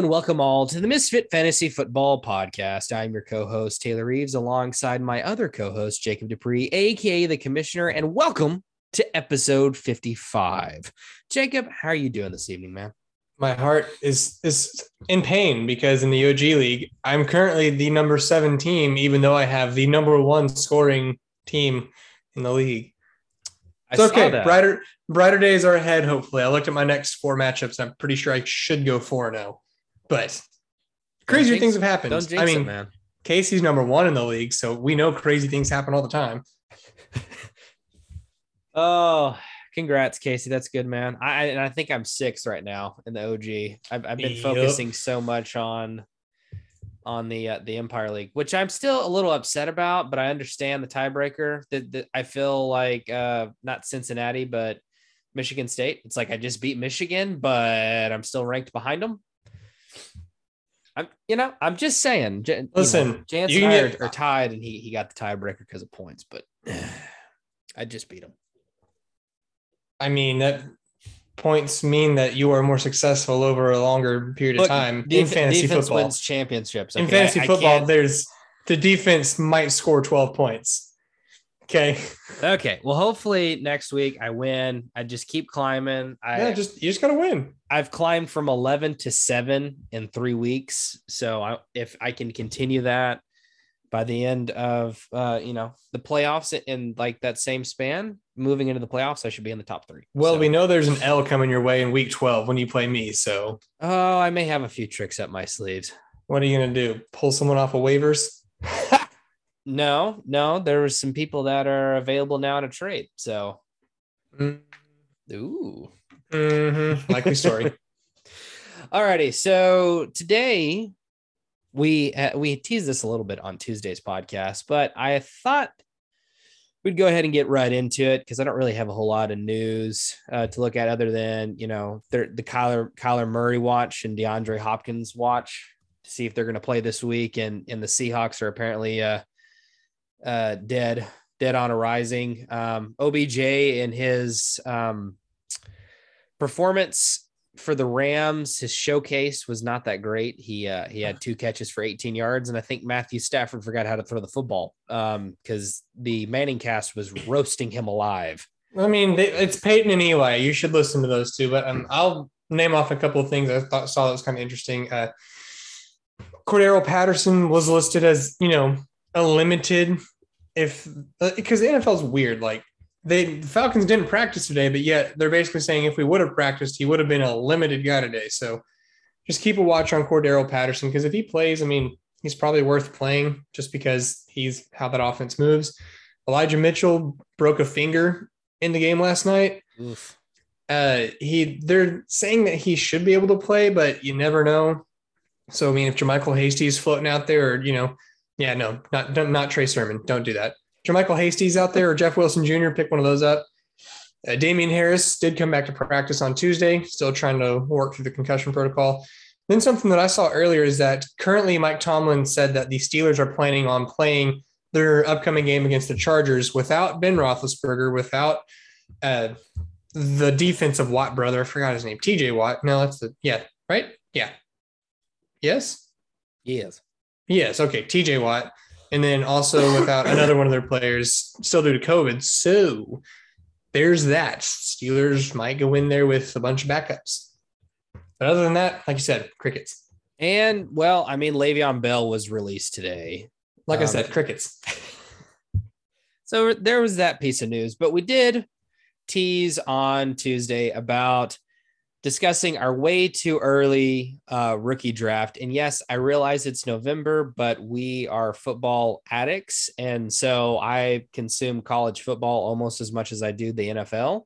and welcome all to the Misfit Fantasy Football Podcast. I'm your co host, Taylor Reeves, alongside my other co host, Jacob Dupree, aka the Commissioner, and welcome to episode 55. Jacob, how are you doing this evening, man? My heart is is in pain because in the OG league, I'm currently the number seven team, even though I have the number one scoring team in the league. It's okay. Brighter brighter days are ahead. Hopefully, I looked at my next four matchups. I'm pretty sure I should go four now, but crazier things have happened. I mean, it, man. Casey's number one in the league, so we know crazy things happen all the time. oh, congrats, Casey. That's good, man. I and I think I'm six right now in the OG. I've, I've been yep. focusing so much on on the uh, the Empire League, which I'm still a little upset about, but I understand the tiebreaker. That, that I feel like uh, not Cincinnati, but Michigan State. It's like I just beat Michigan, but I'm still ranked behind them. I'm, you know, I'm just saying. Listen, you know, Jansen and I are, tied, and he he got the tiebreaker because of points, but I just beat him. I mean that points mean that you are more successful over a longer period Look, of time def- in fantasy football. Wins championships. Okay, in fantasy I, football, I there's the defense might score 12 points. Okay. Okay. Well, hopefully next week I win. I just keep climbing. I yeah, just you just gotta win. I've climbed from 11 to seven in three weeks. So I, if I can continue that by the end of uh, you know the playoffs in like that same span, moving into the playoffs, I should be in the top three. Well, so. we know there's an L coming your way in week 12 when you play me. So, oh, I may have a few tricks up my sleeves. What are you going to do? Pull someone off of waivers? No, no. There was some people that are available now to trade. So, mm. ooh. Mm-hmm. Likely story. Alrighty. So today we uh, we teased this a little bit on Tuesday's podcast, but I thought we'd go ahead and get right into it because I don't really have a whole lot of news uh, to look at other than you know the Kyler Kyler Murray watch and DeAndre Hopkins watch to see if they're going to play this week, and and the Seahawks are apparently uh, uh, dead dead on a rising. Um, OBJ and his um, performance for the Rams, his showcase was not that great. He uh, he had two catches for 18 yards, and I think Matthew Stafford forgot how to throw the football um because um, the Manning cast was roasting him alive. I mean, it's Peyton and Eli. You should listen to those two. But um, I'll name off a couple of things I thought saw that was kind of interesting. Uh, Cordarrelle Patterson was listed as you know a limited if because uh, the NFL is weird. Like they the Falcons didn't practice today, but yet they're basically saying if we would have practiced, he would have been a limited guy today. So just keep a watch on Cordarrelle Patterson because if he plays, I mean, he's probably worth playing just because he's how that offense moves. Elijah Mitchell broke a finger in the game last night. Oof. Uh, he they're saying that he should be able to play, but you never know. So I mean, if JaMycal Hasty is floating out there, or you know, yeah, no, not not Trey Sermon, don't do that. JaMycal Hasty's out there or Jeff Wilson Jr., pick one of those up. Uh, Damien Harris did come back to practice on Tuesday, still trying to work through the concussion protocol. Then something that I saw earlier is that currently Mike Tomlin said that the Steelers are planning on playing their upcoming game against the Chargers without Ben Roethlisberger, without uh, the defensive Watt brother. I forgot his name. TJ Watt. No, that's the yeah, right? Yeah. Yes. Yes. Yes. Okay. TJ Watt and then also without another one of their players still due to COVID. So there's that. Steelers might go in there with a bunch of backups. But other than that, like you said, crickets. And well, I mean, Le'Veon Bell was released today. Like um, I said, crickets. so there was that piece of news, but we did tease on Tuesday about discussing our way too early uh, rookie draft. And yes, I realize it's November, but we are football addicts. And so I consume college football almost as much as I do the NFL.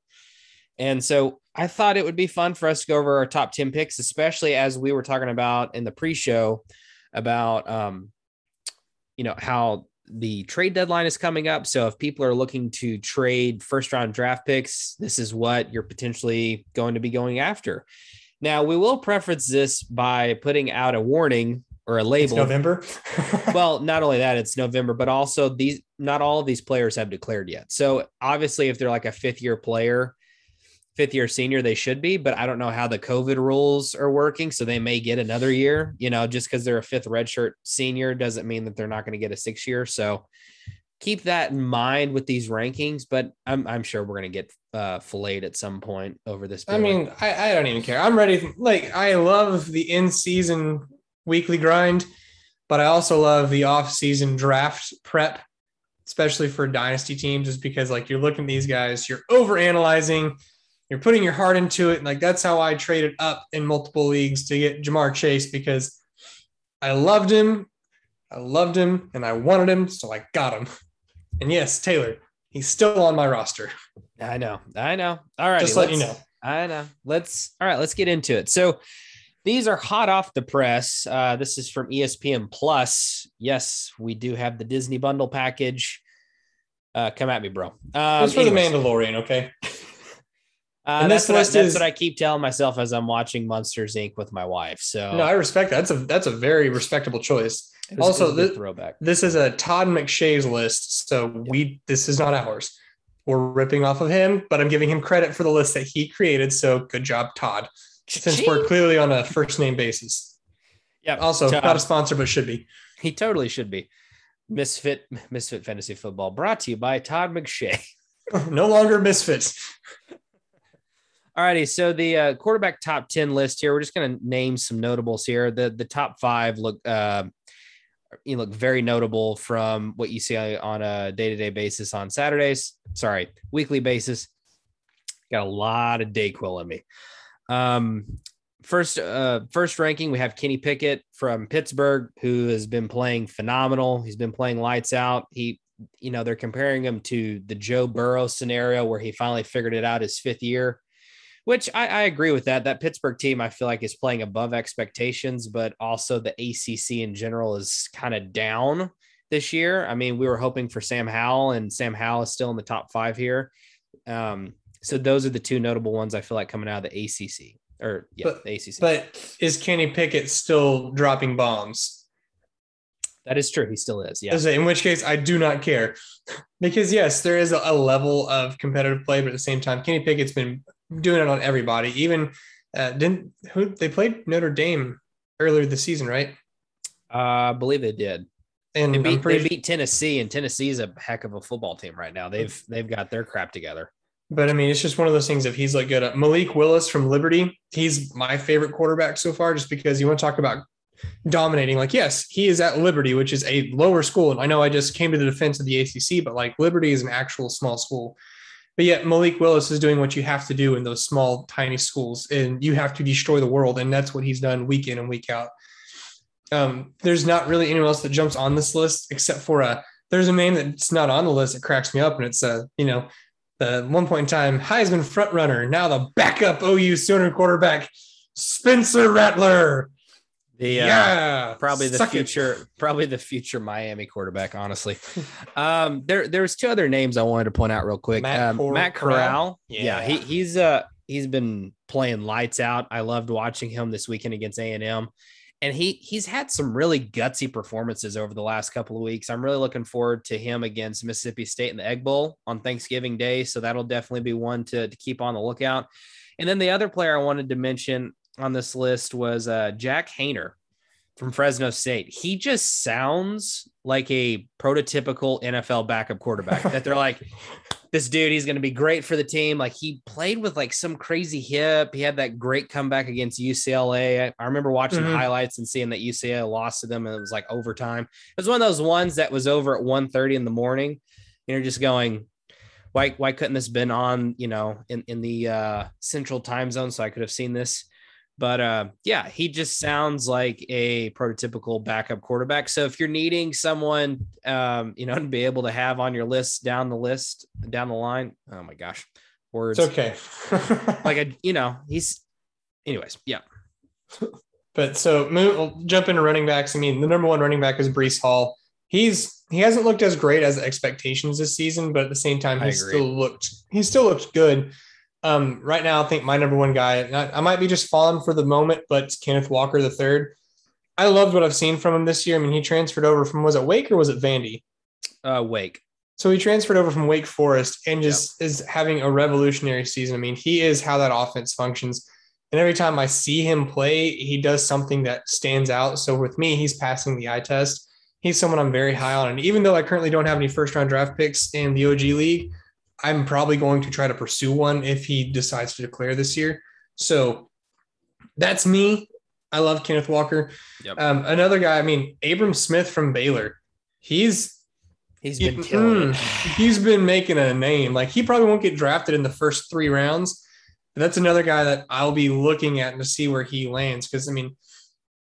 And so I thought it would be fun for us to go over our top 10 picks, especially as we were talking about in the pre show about, um, you know, how the trade deadline is coming up. So if people are looking to trade first round draft picks, this is what you're potentially going to be going after. Now, we will preference this by putting out a warning or a label. It's November. well, not only that, it's November, but also these not all of these players have declared yet. So obviously, if they're like a fifth year player, fifth year senior, they should be, but I don't know how the COVID rules are working. So they may get another year, you know, just because they're a fifth redshirt senior doesn't mean that they're not going to get a six year. So keep that in mind with these rankings, but I'm, I'm sure we're going to get uh, filleted at some point over this. I mean, I, I don't even care. I'm ready. Like, I love the in season weekly grind, but I also love the off season draft prep, especially for dynasty teams, just because like you're looking at these guys, you're over analyzing you're putting your heart into it. And Like that's how I traded up in multiple leagues to get Ja'Marr Chase because I loved him. I loved him and I wanted him. So I got him. And yes, Taylor, he's still on my roster. I know. I know. All right. Just let you know. I know. Let's, all right, let's get into it. So these are hot off the press. Uh, this is from ESPN Plus. Yes, we do have the Disney bundle package. Uh, come at me, bro. Um, it's for anyways. the Mandalorian, okay? Uh, and that's, what I, is, what I keep telling myself as I'm watching Monsters Inc. with my wife. So no, I respect that. That's a that's a very respectable choice. Was, also, this, throwback. This is a Todd McShay's list, so yep. we this is not ours. We're ripping off of him, but I'm giving him credit for the list that he created. So good job, Todd. Since we're clearly on a first name basis. Yeah. Also, Todd. not a sponsor, but should be. He totally should be. Misfit Misfit Fantasy Football brought to you by Todd McShay. no longer Misfits. All righty. So the uh, quarterback top 10 list here, we're just going to name some notables here. The the top five look uh, you look very notable from what you see on a day-to-day basis on Saturdays. Sorry, weekly basis. Got a lot of Dayquil in me. Um, first uh first ranking we have Kenny Pickett from Pittsburgh who has been playing phenomenal. He's been playing lights out. He you know, they're comparing him to the Joe Burrow scenario where he finally figured it out his fifth year which I, I, agree with that. That Pittsburgh team, I feel like, is playing above expectations, but also the ACC in general is kind of down this year. I mean, we were hoping for Sam Howell, and Sam Howell is still in the top five here. Um, so those are the two notable ones I feel like coming out of the ACC or yeah, but, the ACC. But is Kenny Pickett still dropping bombs? That is true. He still is. Yeah. In which case, I do not care because yes, there is a level of competitive play, but at the same time, Kenny Pickett's been doing it on everybody. Even uh, didn't who they played Notre Dame earlier this season, right? Uh, I believe they did. And they beat, they beat Tennessee, and Tennessee is a heck of a football team right now. They've they've got their crap together. But I mean, it's just one of those things. If he's like good at Malik Willis from Liberty, he's my favorite quarterback so far, just because you want to talk about dominating. Like, yes, he is at Liberty, which is a lower school. And I know I just came to the defense of the ACC, but like Liberty is an actual small school. But yet Malik Willis is doing what you have to do in those small, tiny schools, and you have to destroy the world. And that's what he's done week in and week out. Um, there's not really anyone else that jumps on this list except for a there's a name that's not on the list that cracks me up, and it's a you know the one point in time Heisman front runner, now the backup OU Sooner quarterback Spencer Rattler. The uh, yeah, probably the future, it. probably the future Miami quarterback. Honestly, um, there there's two other names I wanted to point out real quick. Matt, um, Cor- Matt Corral, Corral. Yeah. yeah, he, he's uh he's been playing lights out. I loved watching him this weekend against A and M, and he he's had some really gutsy performances over the last couple of weeks. I'm really looking forward to him against Mississippi State in the Egg Bowl on Thanksgiving Day. So that'll definitely be one to to keep on the lookout. And then the other player I wanted to mention on this list was uh, Jack Haener from Fresno State. He just sounds like a prototypical NFL backup quarterback that they're like, this dude, he's going to be great for the team. Like he played with like some crazy hip. He had that great comeback against UCLA. I, I remember watching mm-hmm. the highlights and seeing that UCLA lost to them and it was like overtime. It was one of those ones that was over at 1 30 in the morning. You're just going, why, why couldn't this been on, you know, in, in the uh, central time zone so I could have seen this? But uh, yeah, he just sounds like a prototypical backup quarterback. So if you're needing someone, um, you know, to be able to have on your list down the list down the line, oh my gosh, words. It's okay. like a, you know, he's, anyways, yeah. But so move, jump into running backs. I mean, the number one running back is Breece Hall. He's he hasn't looked as great as expectations this season, but at the same time, he still looked he still looked good. Um, right now, I think my number one guy, I, I might be just falling for the moment, but Kenneth Walker the third. I loved what I've seen from him this year. I mean, he transferred over from was it Wake or was it Vandy? Uh, Wake. So he transferred over from Wake Forest and just yep. is having a revolutionary season. I mean, he is how that offense functions. And every time I see him play, he does something that stands out. So with me, he's passing the eye test. He's someone I'm very high on. And even though I currently don't have any first round draft picks in the OG league, I'm probably going to try to pursue one if he decides to declare this year. So that's me. I love Kenneth Walker. Yep. Um, another guy, I mean, Abram Smith from Baylor. He's He's been killing mm, He's been making a name. Like he probably won't get drafted in the first three rounds. But that's another guy that I'll be looking at to see where he lands. Because I mean,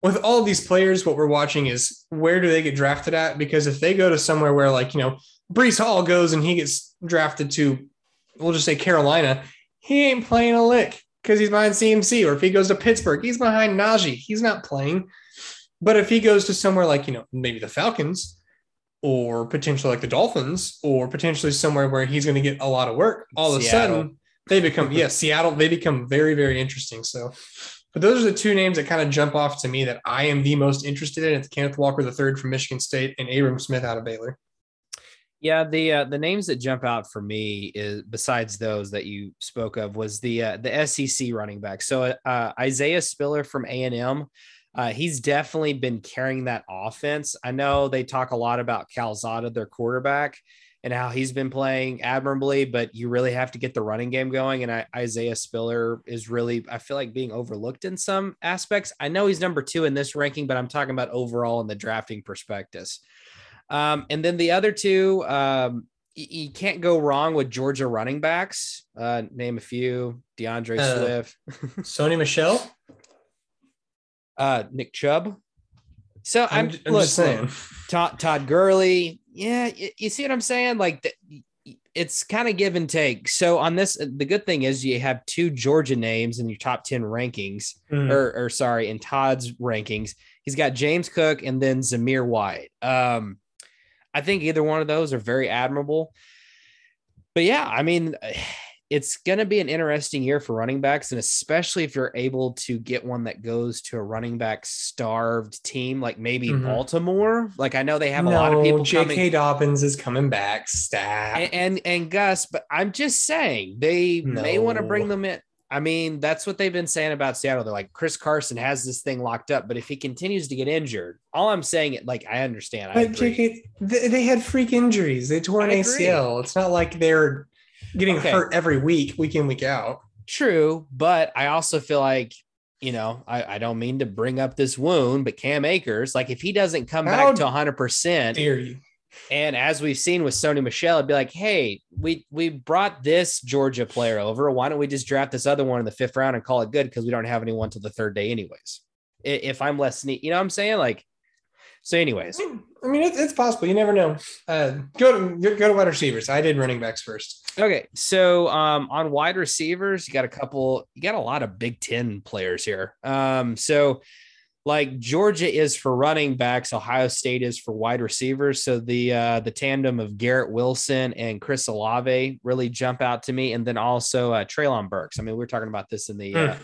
with all these players, what we're watching is where do they get drafted at? Because if they go to somewhere where like you know Breece Hall goes and he gets drafted to, we'll just say Carolina, he ain't playing a lick because he's behind CMC. Or if he goes to Pittsburgh, he's behind Najee. He's not playing. But if he goes to somewhere like you know maybe the Falcons or potentially like the Dolphins, or potentially somewhere where he's going to get a lot of work, all of Seattle. a sudden they become, yeah, Seattle, they become very, very interesting. So, but those are the two names that kind of jump off to me that I am the most interested in. It's Kenneth Walker the third from Michigan State and Abram Smith out of Baylor. Yeah, the uh, the names that jump out for me is besides those that you spoke of was the uh, the SEC running back. So uh, Isaiah Spiller from A and M uh, he's definitely been carrying that offense. I know they talk a lot about Calzada, their quarterback, and how he's been playing admirably, but you really have to get the running game going. And I, Isaiah Spiller is really, I feel like being overlooked in some aspects. I know he's number two in this ranking, but I'm talking about overall in the drafting prospectus. Um, and then the other two, um, you can't go wrong with Georgia running backs. Uh, name a few: D'Andre uh, Swift, Sony Michel, uh, Nick Chubb. So I'm, I'm, I'm look, just saying Todd, Todd Gurley. Yeah, you, you, see what I'm saying? Like the, it's kind of give and take. So on this, the good thing is you have two Georgia names in your top 10 rankings, mm. or, or sorry, in Todd's rankings. He's got James Cook and then Zamir White. Um, I think either one of those are very admirable. But yeah, I mean, it's going to be an interesting year for running backs, and especially if you're able to get one that goes to a running back starved team, like maybe mm-hmm. Baltimore. Like I know they have no, a lot of people. J.K. Coming, Dobbins is coming back. Stat and, and, and Gus, but I'm just saying they no. may want to bring them in. I mean, that's what they've been saying about Seattle. They're like Chris Carson has this thing locked up, but if he continues to get injured, all I'm saying, it like I understand. I JK, they had freak injuries. They tore an ACL. It's not like they're getting okay. hurt every week, week in, week out. True, but I also feel like you know, I, I don't mean to bring up this wound, but Cam Akers, like if he doesn't come How back to 100%, dare you? And as we've seen with Sony Michel, it'd be like, hey, we we brought this Georgia player over. Why don't we just draft this other one in the fifth round and call it good? Because we don't have anyone till the third day, anyways. If I'm less neat, you know what I'm saying? Like, so, anyways, I mean, it's, it's possible. You never know. Uh, go to go to wide receivers. I did running backs first. Okay, so um, on wide receivers, you got a couple. You got a lot of Big Ten players here. Um, so like Georgia is for running backs, Ohio State is for wide receivers. So the uh, the tandem of Garrett Wilson and Chris Olave really jump out to me, and then also uh, Treylon Burks. I mean, we are talking about this in the uh, hmm.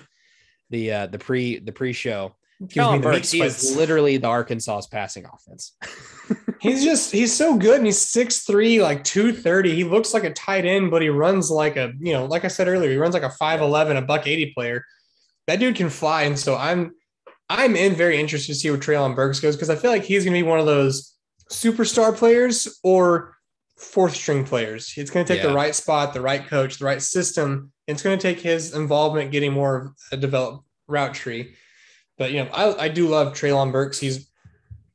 the uh, the pre the pre show. Treylon Burks, he is literally the Arkansas's passing offense. he's just he's so good and he's 6'3, like 230. He looks like a tight end, but he runs like a, you know, like I said earlier, he runs like a 5'11, a buck 80 player. That dude can fly. And so I'm I'm in very interested to see where Treylon Burks goes because I feel like he's gonna be one of those superstar players or fourth string players. It's going to take yeah. the right spot, the right coach, the right system. It's going to take his involvement getting more of a developed route tree. But you know, I, I do love Treylon Burks. He's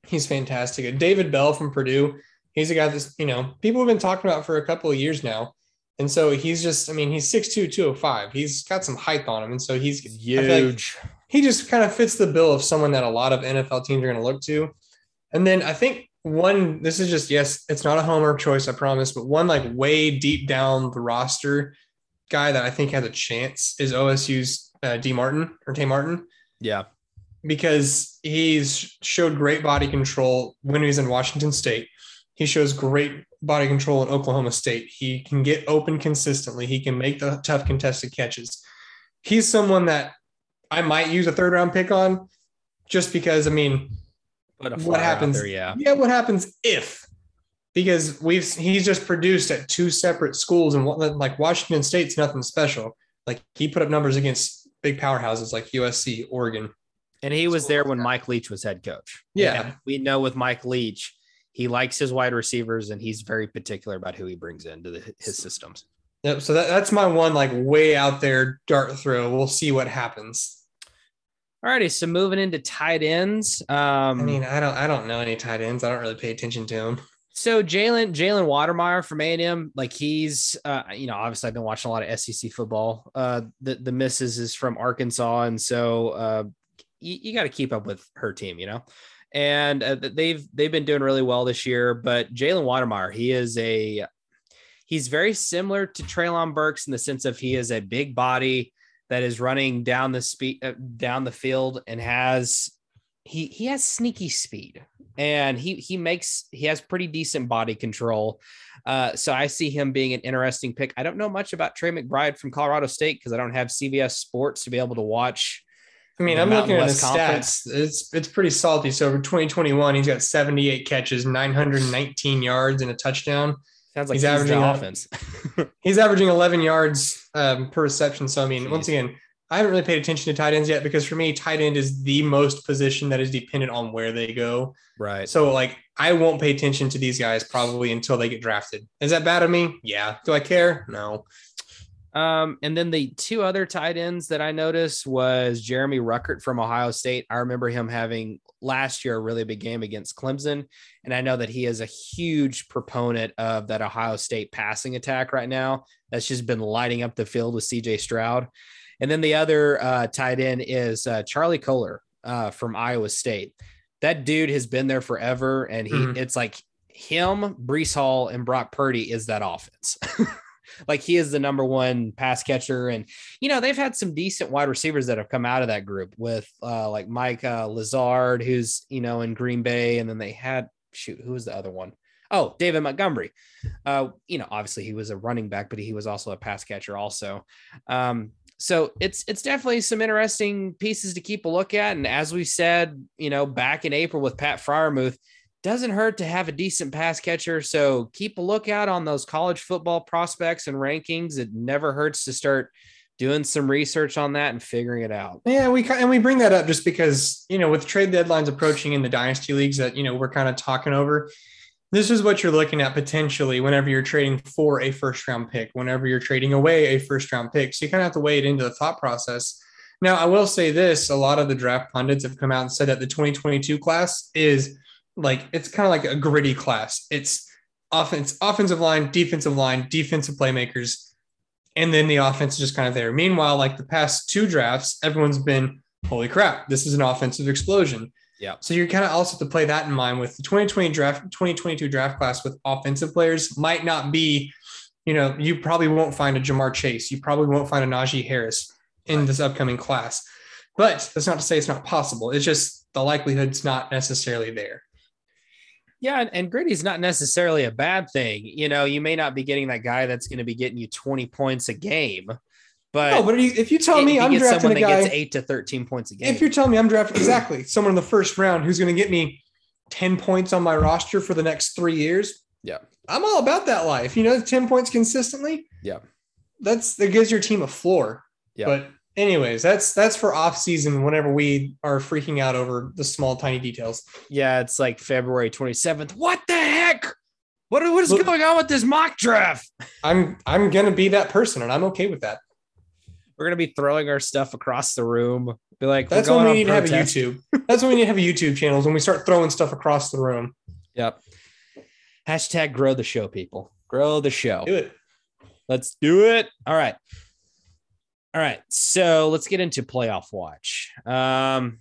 he's fantastic. David Bell from Purdue. He's a guy that's you know people have been talking about for a couple of years now. And so he's just, I mean, he's 6'2, 205. He's got some height on him. And so he's huge. Like he just kind of fits the bill of someone that a lot of NFL teams are going to look to. And then I think one, this is just, yes, it's not a homer choice, I promise, but one like way deep down the roster guy that I think has a chance is OSU's uh, D Martin or Tay Martin. Yeah because he's showed great body control when he's in Washington State. He shows great body control in Oklahoma State. He can get open consistently. He can make the tough contested catches. He's someone that I might use a third round pick on just because, I mean, what happens? There, yeah. Yeah. What happens if? because we've he's just produced at two separate schools and like Washington State's nothing special. Like he put up numbers against big powerhouses like USC, Oregon. And he was there when Mike Leach was head coach. Yeah. And we know with Mike Leach, he likes his wide receivers and he's very particular about who he brings into the, his systems. Yep. So that, that's my one like way out there dart throw. We'll see what happens. Alrighty, so moving into tight ends. Um, I mean, I don't, I don't know any tight ends. I don't really pay attention to them. So Jalen Jalen Wydermyer from A and M, like he's, uh, you know, obviously I've been watching a lot of SEC football. Uh, the the misses is from Arkansas, and so uh, you, you got to keep up with her team, you know. And uh, they've they've been doing really well this year. But Jalen Wydermyer, he is a he's very similar to Treylon Burks in the sense of he is a big body that is running down the speed uh, down the field and has he he has sneaky speed and he he makes he has pretty decent body control. Uh, so I see him being an interesting pick. I don't know much about Trey McBride from Colorado State because I don't have CBS Sports to be able to watch. I mean, I'm Mountain looking West at the Conference. stats. It's it's pretty salty. So for 2021, he's got 78 catches, 919 yards, and a touchdown. Sounds like he's, he's averaging offense. he's averaging 11 yards um, per reception. So I mean, Jeez. once again, I haven't really paid attention to tight ends yet because for me, tight end is the most position that is dependent on where they go. Right. So like I won't pay attention to these guys probably until they get drafted. Is that bad of me? Yeah. Do I care? No. Um, and then the two other tight ends that I noticed was Jeremy Ruckert from Ohio State. I remember him having last year a really big game against Clemson. And I know that he is a huge proponent of that Ohio State passing attack right now. That's just been lighting up the field with CJ Stroud. And then the other uh, tight end is uh, Charlie Kolar uh, from Iowa State. That dude has been there forever, and he mm-hmm. it's like him, Breece Hall, and Brock Purdy is that offense. like he is the number one pass catcher, and you know they've had some decent wide receivers that have come out of that group with uh, like Mike uh, Lazard, who's you know in Green Bay, and then they had shoot who was the other one? Oh, David Montgomery. Uh, you know, obviously he was a running back, but he was also a pass catcher also. Um, so it's it's definitely some interesting pieces to keep a look at. And as we said, you know, back in April with Pat Freiermuth, doesn't hurt to have a decent pass catcher. So keep a lookout on those college football prospects and rankings. It never hurts to start doing some research on that and figuring it out. Yeah, we and we bring that up just because you know with trade deadlines approaching in the dynasty leagues that you know we're kind of talking over this is what you're looking at potentially whenever you're trading for a first round pick, whenever you're trading away a first round pick. So you kind of have to weigh it into the thought process. Now, I will say this a lot of the draft pundits have come out and said that the 2022 class is like, it's kind of like a gritty class. It's offense, offensive line, defensive line, defensive playmakers, and then the offense is just kind of there. Meanwhile, like the past two drafts, everyone's been, holy crap, this is an offensive explosion. Yeah. So you kind of also have to play that in mind with the 2020 draft, 2022 draft class with offensive players might not be, you know, you probably won't find a Ja'Marr Chase. You probably won't find a Najee Harris in this upcoming class. But that's not to say it's not possible. It's just the likelihood's not necessarily there. Yeah, and, and gritty is not necessarily a bad thing. You know, you may not be getting that guy that's going to be getting you 20 points a game, but no, but if you tell me I'm drafting a guy gets eight to thirteen points a game, if you're telling me I'm drafting exactly someone in the first round who's going to get me ten points on my roster for the next three years, yeah, I'm all about that life. You know, ten points consistently. Yeah, that's that gives your team a floor. Yeah, but anyways, that's that's for off season whenever we are freaking out over the small tiny details. Yeah, it's like February 27th. What the heck? What, what is Look, going on with this mock draft? I'm I'm gonna be that person, and I'm okay with that. We're gonna be throwing our stuff across the room. Be like, that's when we need protest. to have a YouTube. That's when we need to have a YouTube channels when we start throwing stuff across the room. Yep. Hashtag grow the show, people. Grow the show. Do it. Let's do it. All right. All right. So let's get into playoff watch. Um,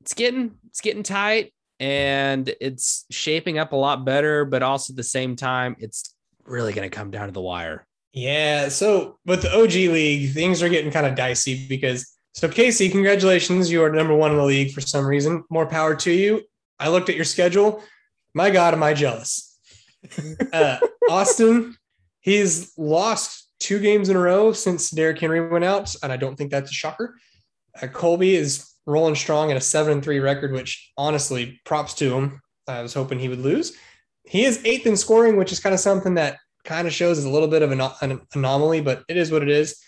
it's getting it's getting tight and it's shaping up a lot better, but also at the same time, it's really going to come down to the wire. Yeah. So with the OG league, things are getting kind of dicey because so Casey, congratulations. You are number one in the league for some reason. More power to you. I looked at your schedule. My God, am I jealous? uh, Austin, he's lost two games in a row since Derrick Henry went out, and I don't think that's a shocker. Uh, Colby is rolling strong at a seven and three record, which honestly, props to him. I was hoping he would lose. he is eighth in scoring, which is kind of something that kind of shows as a little bit of an, an anomaly, but it is what it is.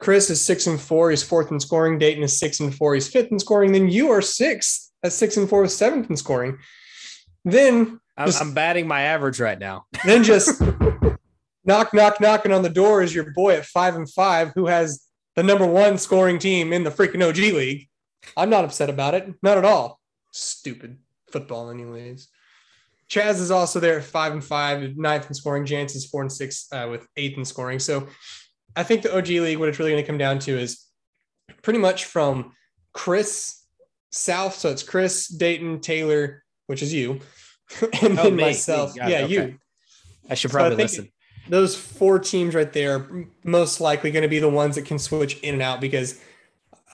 Chris is six and four. He's fourth in scoring. Dayton is six and four. He's fifth in scoring. Then you are sixth at six and four, seventh in scoring. Then I'm, just, I'm batting my average right now. then just knock, knock, knocking on the door is your boy at five and five, who has the number one scoring team in the freaking OG league. I'm not upset about it, not at all. Stupid football, anyways. Chaz is also there at five and five, ninth in scoring. Jance is four and six uh, with eighth in scoring. So I think the OG league, what it's really going to come down to is pretty much from Chris South. So it's Chris, Dayton, Taylor, which is you, and Oh, then me. myself. Yeah, Okay. you. I should So I probably listen. Those four teams right there are most likely going to be the ones that can switch in and out because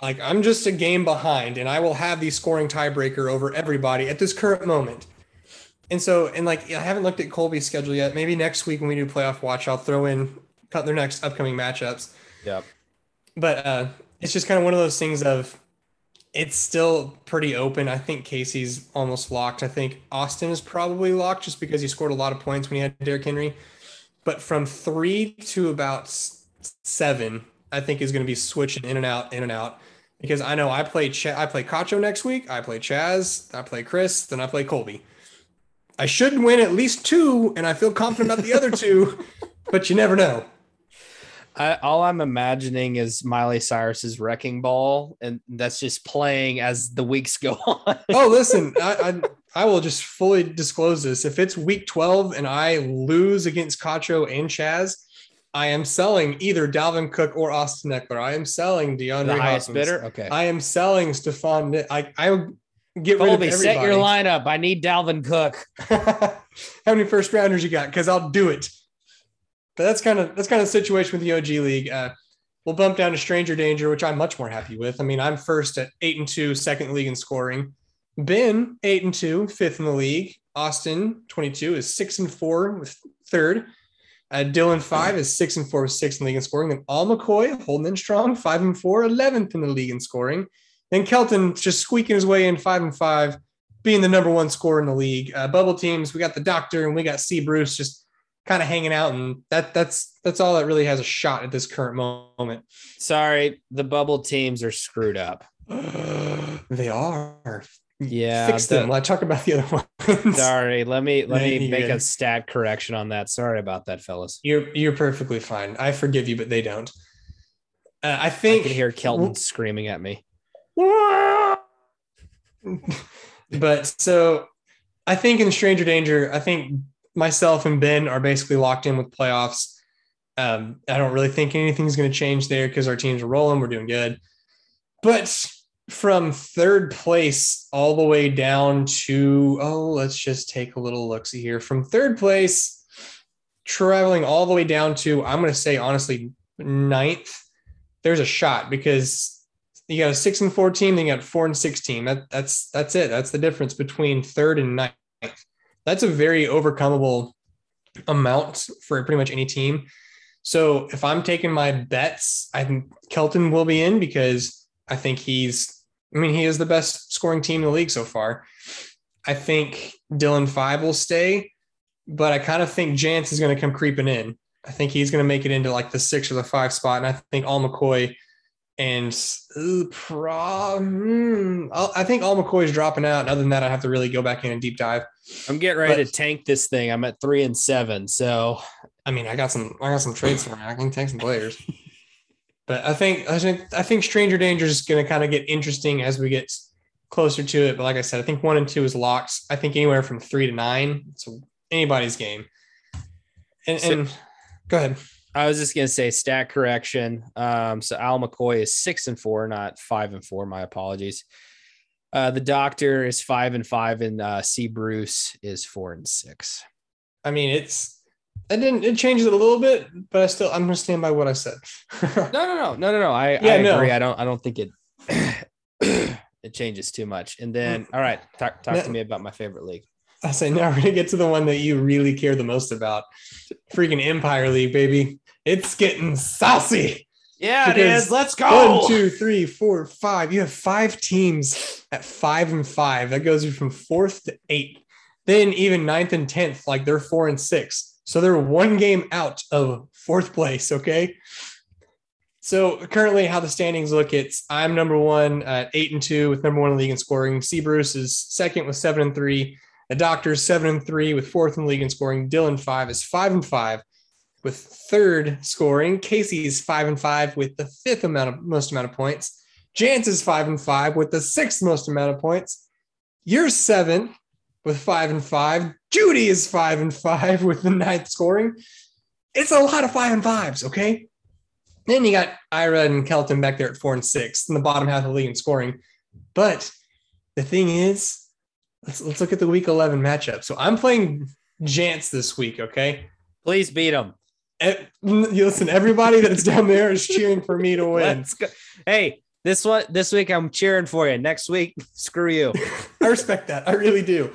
like I'm just a game behind and I will have the scoring tiebreaker over everybody at this current moment. And so, and like I haven't looked at Colby's schedule yet. Maybe next week when we do playoff watch, I'll throw in cut their next upcoming matchups. Yeah. But uh it's just kind of one of those things of it's still pretty open. I think Casey's almost locked. I think Austin is probably locked just because he scored a lot of points when he had Derrick Henry. But from three to about seven, I think is going to be switching in and out, in and out. Because I know I play Ch- I play Cacho next week. I play Chaz. I play Chris. Then I play Colby. I should win at least two, and I feel confident about the other two. But you never know. I, all I'm imagining is Miley Cyrus's wrecking ball, and that's just playing as the weeks go on. oh, listen, I, I will just fully disclose this. If it's week 12 and I lose against Cacho and Chaz, I am selling either Dalvin Cook or Austin Ekeler. I am selling DeAndre the highest Hopkins. bidder. Okay. I am selling. Di- I I get rid Colby, of set your lineup. I need Dalvin Cook. How many first rounders you got? Because I'll do it. But that's kind of that's kind of the situation with the OG league. Uh, we'll bump down to Stranger Danger, which I'm much more happy with. I mean, I'm first at eight and two, second league in scoring. Ben eight and two, fifth in the league. Austin 22 is six and four with third. Uh, Dylan five is six and four with sixth in the league in scoring. Then Al McCoy holding in strong, five and four, 11th in the league in scoring. Then Kelton just squeaking his way in, five and five, being the number one scorer in the league. Uh, bubble teams, we got the Doctor and we got C Bruce just kind of hanging out, and that that's that's all that really has a shot at this current moment. Sorry, the bubble teams are screwed up. they are. Yeah. Fix them. the- Let's talk about the other ones. sorry. Let me let me You're make a stat correction on that. Sorry about that, fellas. You're you're perfectly fine. I forgive you, but they don't. Uh, I think I can hear Kelton screaming at me. but so I think in Stranger Danger, I think myself and Ben are basically locked in with playoffs. Um, I don't really think anything's going to change there because our teams are rolling. We're doing good. But from third place all the way down to, oh, let's just take a little look see here. From third place, traveling all the way down to, I'm going to say honestly, ninth, there's a shot because you got a six and four team, then you got four and six team. That that's that's it. That's the difference between third and ninth. That's a very overcomable amount for pretty much any team. So if I'm taking my bets, I think Kelton will be in because I think he's I mean, he is the best scoring team in the league so far. I think Dylan Five will stay, but I kind of think Jance is going to come creeping in. I think he's going to make it into like the six or the five spot. And I think All McCoy and uh, pro, hmm, I'll- think All McCoy is dropping out. And other than that, I have to really go back in and deep dive. I'm getting ready But- to tank this thing. I'm at three and seven. So I mean, I got some, I got some trades for me. I can take some players. But I think, I think, I think Stranger Danger is going to kind of get interesting as we get closer to it. But like I said, I think one and two is locks. I think anywhere from three to nine, it's anybody's game. And, So- and go ahead. I was just gonna say stat correction. Um, so Al McCoy is six and four, not five and four. My apologies. Uh, the doctor is five and five, and uh, C. Bruce is four and six. I mean, it's it didn't it changes it a little bit, but I still I'm gonna stand by what I said. No, no, no, no, no, no. I, Yeah, I no. I don't. I don't think it it changes too much. And then, all right, talk talk to me about my favorite league. I say now we're gonna get to the one that you really care the most about. Freaking Empire League, baby. It's getting saucy. Yeah, it is. Let's go. One, two, three, four, five. You have five teams at five and five. That goes from fourth to eighth. Then even ninth and tenth, like they're four and six. So they're one game out of fourth place. Okay. So currently, how the standings look, it's I'm number one at eight and two with number one in league in scoring. C. Bruce is second with seven and three. The Doctor's seven and three with fourth in league in scoring. Dylan five is five and five with third scoring. Casey is five and five with the fifth amount of most amount of points. Jance is five and five with the sixth most amount of points. You're seven with five and five. Judy is five and five with the ninth scoring. It's a lot of five and fives, okay? Then you got Ira and Kelton back there at four and six in the bottom half of the league in scoring. But the thing is, let's let's look at the week 11 matchup. So I'm playing Jance this week, okay? Please beat him. You listen, everybody that's down there is cheering for me to win. Hey, this one this week I'm cheering for you. Next week, screw you. I respect that. I really do.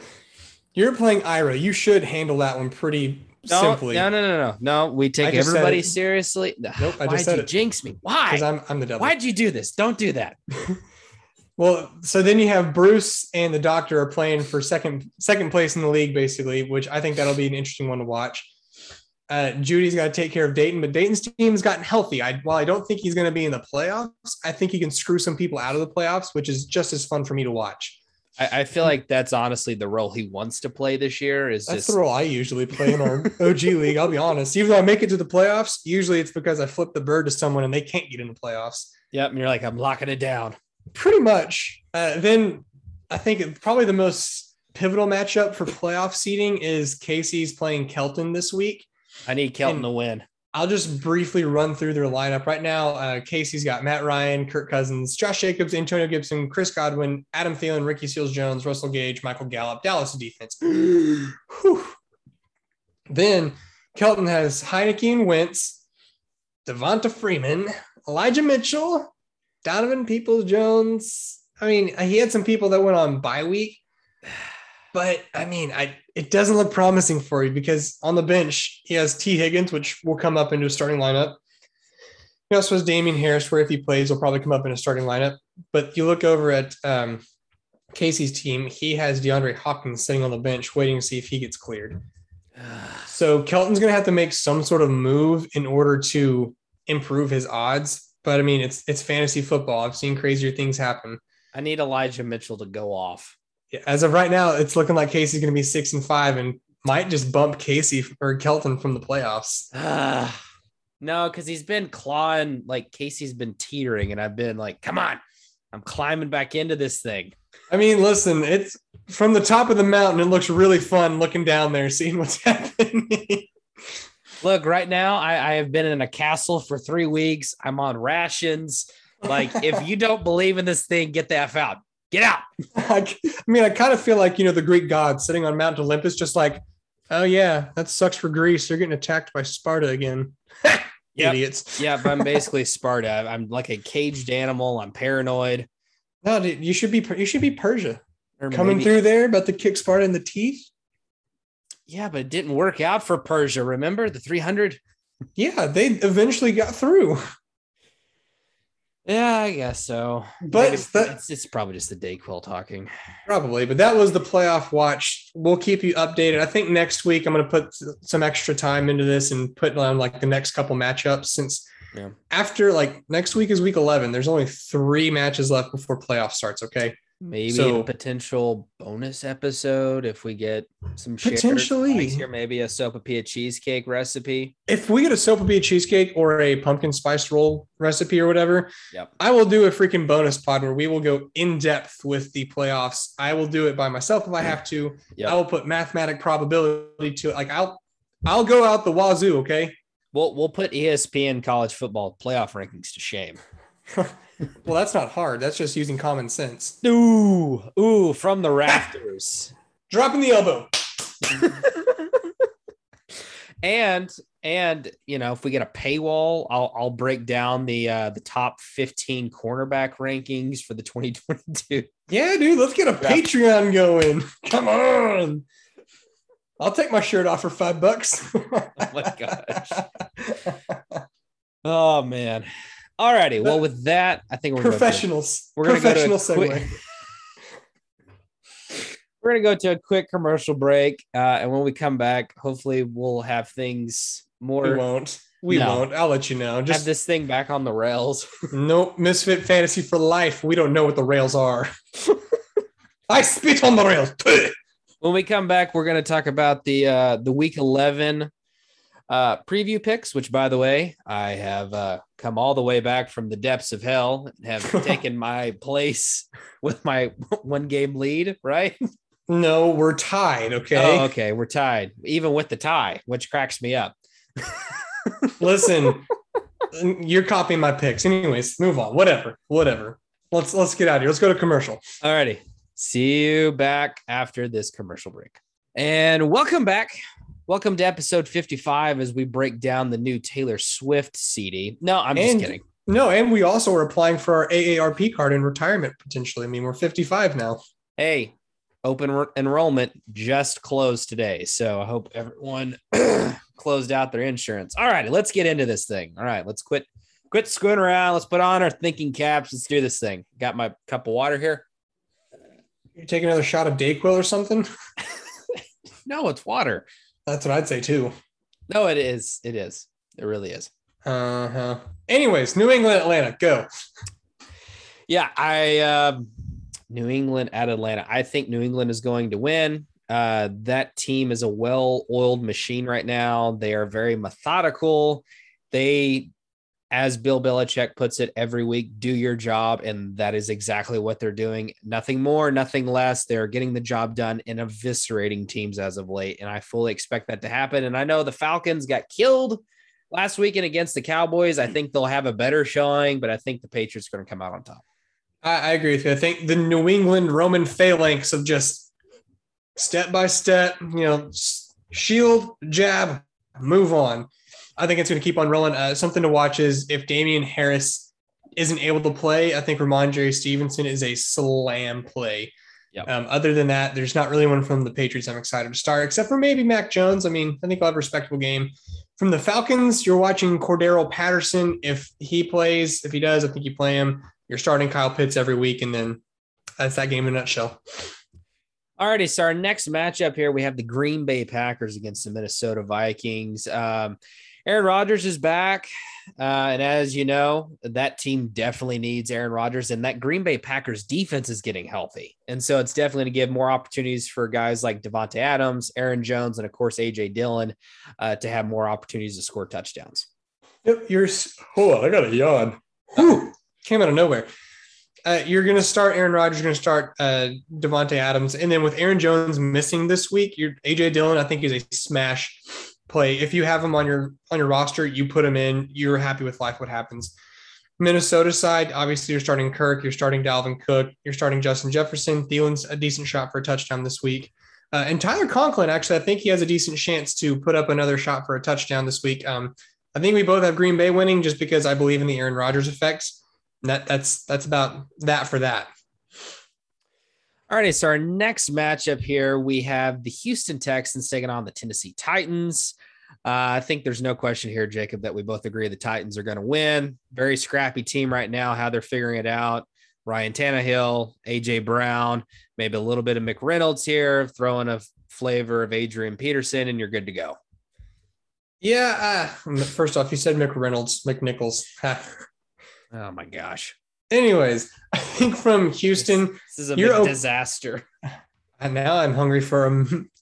You're playing Ira. You should handle that one pretty No, simply. no, no, no, no, no. We take everybody seriously. Nope, I just Why'd said you it. jinx me? Why? Because I'm I'm the devil. Why'd you do this? Don't do that. Well, so then you have Bruce and the Doctor are playing for second second place in the league, basically, which I think that'll be an interesting one to watch. Uh, Judy's got to take care of Dayton, but Dayton's team has gotten healthy. I, while I don't think he's going to be in the playoffs, I think he can screw some people out of the playoffs, which is just as fun for me to watch. I, I feel like that's honestly the role he wants to play this year. Is That's just the role I usually play in our OG league. I'll be honest. Even though I make it to the playoffs, usually it's because I flip the bird to someone and they can't get in the playoffs. yep. And you're like, I'm locking it down. Pretty much. Uh, then I think it- probably the most pivotal matchup for playoff seeding is Casey's playing Kelton this week. I need Kelton And- to win. I'll just briefly run through their lineup right now. Uh, Casey's got Matt Ryan, Kirk Cousins, Josh Jacobs, Antonio Gibson, Chris Godwin, Adam Thielen, Ricky Seals Jones, Russell Gage, Michael Gallup, Dallas defense. Then Kelton has Heineke and Wentz, Devonta Freeman, Elijah Mitchell, Donovan Peoples Jones. I mean, he had some people that went on bye week, but I mean, I it doesn't look promising for you because on the bench he has Tee Higgins, which will come up into a starting lineup. He also has Damien Harris, where if he plays, will probably come up in a starting lineup. But you look over at um, Casey's team, he has DeAndre Hopkins sitting on the bench waiting to see if he gets cleared. So Kelton's going to have to make some sort of move in order to improve his odds. But I mean, it's it's fantasy football. I've seen crazier things happen. I need Elijah Mitchell to go off. As of right now, it's looking like Casey's going to be six and five and might just bump Casey or Kelton from the playoffs. no, because he's been clawing like Casey's been teetering, and I've been like, come on, I'm climbing back into this thing. I mean, listen, it's from the top of the mountain. It looks really fun looking down there, seeing what's happening. Look, right now, I, I have been in a castle for three weeks. I'm on rations. Like, if you don't believe in this thing, get the F out. Get out. I, mean, I kind of feel like you know the Greek gods sitting on Mount Olympus, just like, oh yeah, that sucks for Greece. They're getting attacked by Sparta again. Yep. Idiots. Yeah, I'm basically Sparta. I'm like a caged animal. I'm paranoid. No, dude, you should be you should be Persia Or coming maybe- through there, about to kick Sparta in the teeth. Yeah, but it didn't work out for Persia. Remember the 300? Yeah, they eventually got through. Yeah, I guess so. But Maybe that- it's, it's probably just the Dayquil talking. Probably, but that was the playoff watch. We'll keep you updated. I think next week I'm going to put some extra time into this and put on like the next couple matchups since Yeah. after like next week is week 11. There's only three matches left before playoff starts. Okay. Maybe So- a potential bonus episode if we get some Potentially. here. Maybe a sopapilla cheesecake recipe. If we get a sopapilla cheesecake or a pumpkin spice roll recipe or whatever, Yep. I will do a freaking bonus pod where we will go in depth with the playoffs. I will do it by myself if I have to. Yep. I will put mathematic probability to it. Like I'll I'll go out the wazoo, okay? We'll we'll put ESPN college football playoff rankings to shame. Well, that's not hard. That's just using common sense. Ooh, ooh, from the rafters. Dropping the elbow. and and you know, if we get a paywall, I'll I'll break down the uh the top 15 cornerback rankings for the 2022. Yeah, dude, let's get a Patreon going. Come on. I'll take my shirt off for five bucks. Oh my gosh. Oh man. Alrighty. Well, with that, I think we're gonna go to- Professionals. we're gonna go to a quick- We're gonna go to a quick commercial break, uh, and when we come back, hopefully we'll have things more. We won't. We No. won't. I'll let you know. Just have this thing back on the rails. nope. Misfit fantasy for life. We don't know what the rails are. I spit on the rails. when we come back, we're going to talk about the uh, the week eleven uh, preview picks. Which, by the way, I have uh, come all the way back from the depths of hell and have taken my place with my one game lead. Right? No, we're tied. Okay. Oh, okay. We're tied, even with the tie, which cracks me up. Listen, you're copying my picks. Anyways, move on. Whatever. Whatever. Let's let's get out of here. Let's go to commercial. Alrighty. See you back after this commercial break. And welcome back. Welcome to episode 55 as we break down the new Taylor Swift CD. No, I'm just kidding. No, and we also are applying for our AARP card in retirement potentially. I mean, we're 55 now. Hey, open re- enrollment just closed today. So I hope everyone closed out their insurance. All right, let's get into this thing. All right, let's quit quit screwing around. Let's put on our thinking caps. Let's do this thing. Got my cup of water here. You take another shot of Dayquil or something? No, it's water. That's what I'd say too. No, it is. It is. It really is. Uh huh. Anyways, New England, Atlanta, go. Yeah, I um New England at Atlanta. I think New England is going to win. Uh, that team is a well-oiled machine right now. They are very methodical. They, as Bill Belichick puts it every week, do your job, and that is exactly what they're doing. Nothing more, nothing less. They're getting the job done and eviscerating teams as of late, and I fully expect that to happen. And I know the Falcons got killed last weekend against the Cowboys. I think they'll have a better showing, but I think the Patriots are going to come out on top. I, I agree with you. I think the New England Roman phalanx of just step by step, you know, shield, jab, move on. I think it's going to keep on rolling. Uh, something to watch is if Damien Harris isn't able to play, I think Rhamondre Stevenson is a slam play. Yep. Um, other than that, there's not really one from the Patriots I'm excited to start, except for maybe Mac Jones. I mean, I think I'll have a respectable game. From the Falcons, you're watching Cordarrelle Patterson. If he plays, if he does, I think you play him. You're starting Kyle Pitts every week, and then that's that game in a nutshell. Alrighty, so our next matchup here, we have the Green Bay Packers against the Minnesota Vikings. Um, Aaron Rodgers is back. Uh, and as you know, that team definitely needs Aaron Rodgers, and that Green Bay Packers defense is getting healthy. And so it's definitely to give more opportunities for guys like Davante Adams, Aaron Jones, and of course, AJ Dillon uh, to have more opportunities to score touchdowns. Yep, you're. Hold on, I got a yawn. Whew, came out of nowhere. Uh, you're going to start Aaron Rodgers. You're going to start uh, Davante Adams, and then with Aaron Jones missing this week, your AJ Dillon, I think, is a smash play. If you have him on your on your roster, you put him in. You're happy with life. What happens? Minnesota side, obviously, you're starting Kirk. You're starting Dalvin Cook. You're starting Justin Jefferson. Thielen's a decent shot for a touchdown this week. Uh, and Tyler Conklin, actually, I think he has a decent chance to put up another shot for a touchdown this week. Um, I think we both have Green Bay winning just because I believe in the Aaron Rodgers effects. That that's that's about that for that. All righty, so our next matchup here, we have the Houston Texans taking on the Tennessee Titans. Uh, I think there's no question here, Jacob, that we both agree the Titans are going to win. Very scrappy team right now, how they're figuring it out. Ryan Tannehill, AJ Brown, maybe a little bit of McReynolds here, throwing a flavor of Adrian Peterson, and you're good to go. Yeah. Uh, first off, you said McReynolds, McNichols. Oh my gosh. Anyways, I think from Houston, This is a You're big o- disaster. and now I'm hungry for a,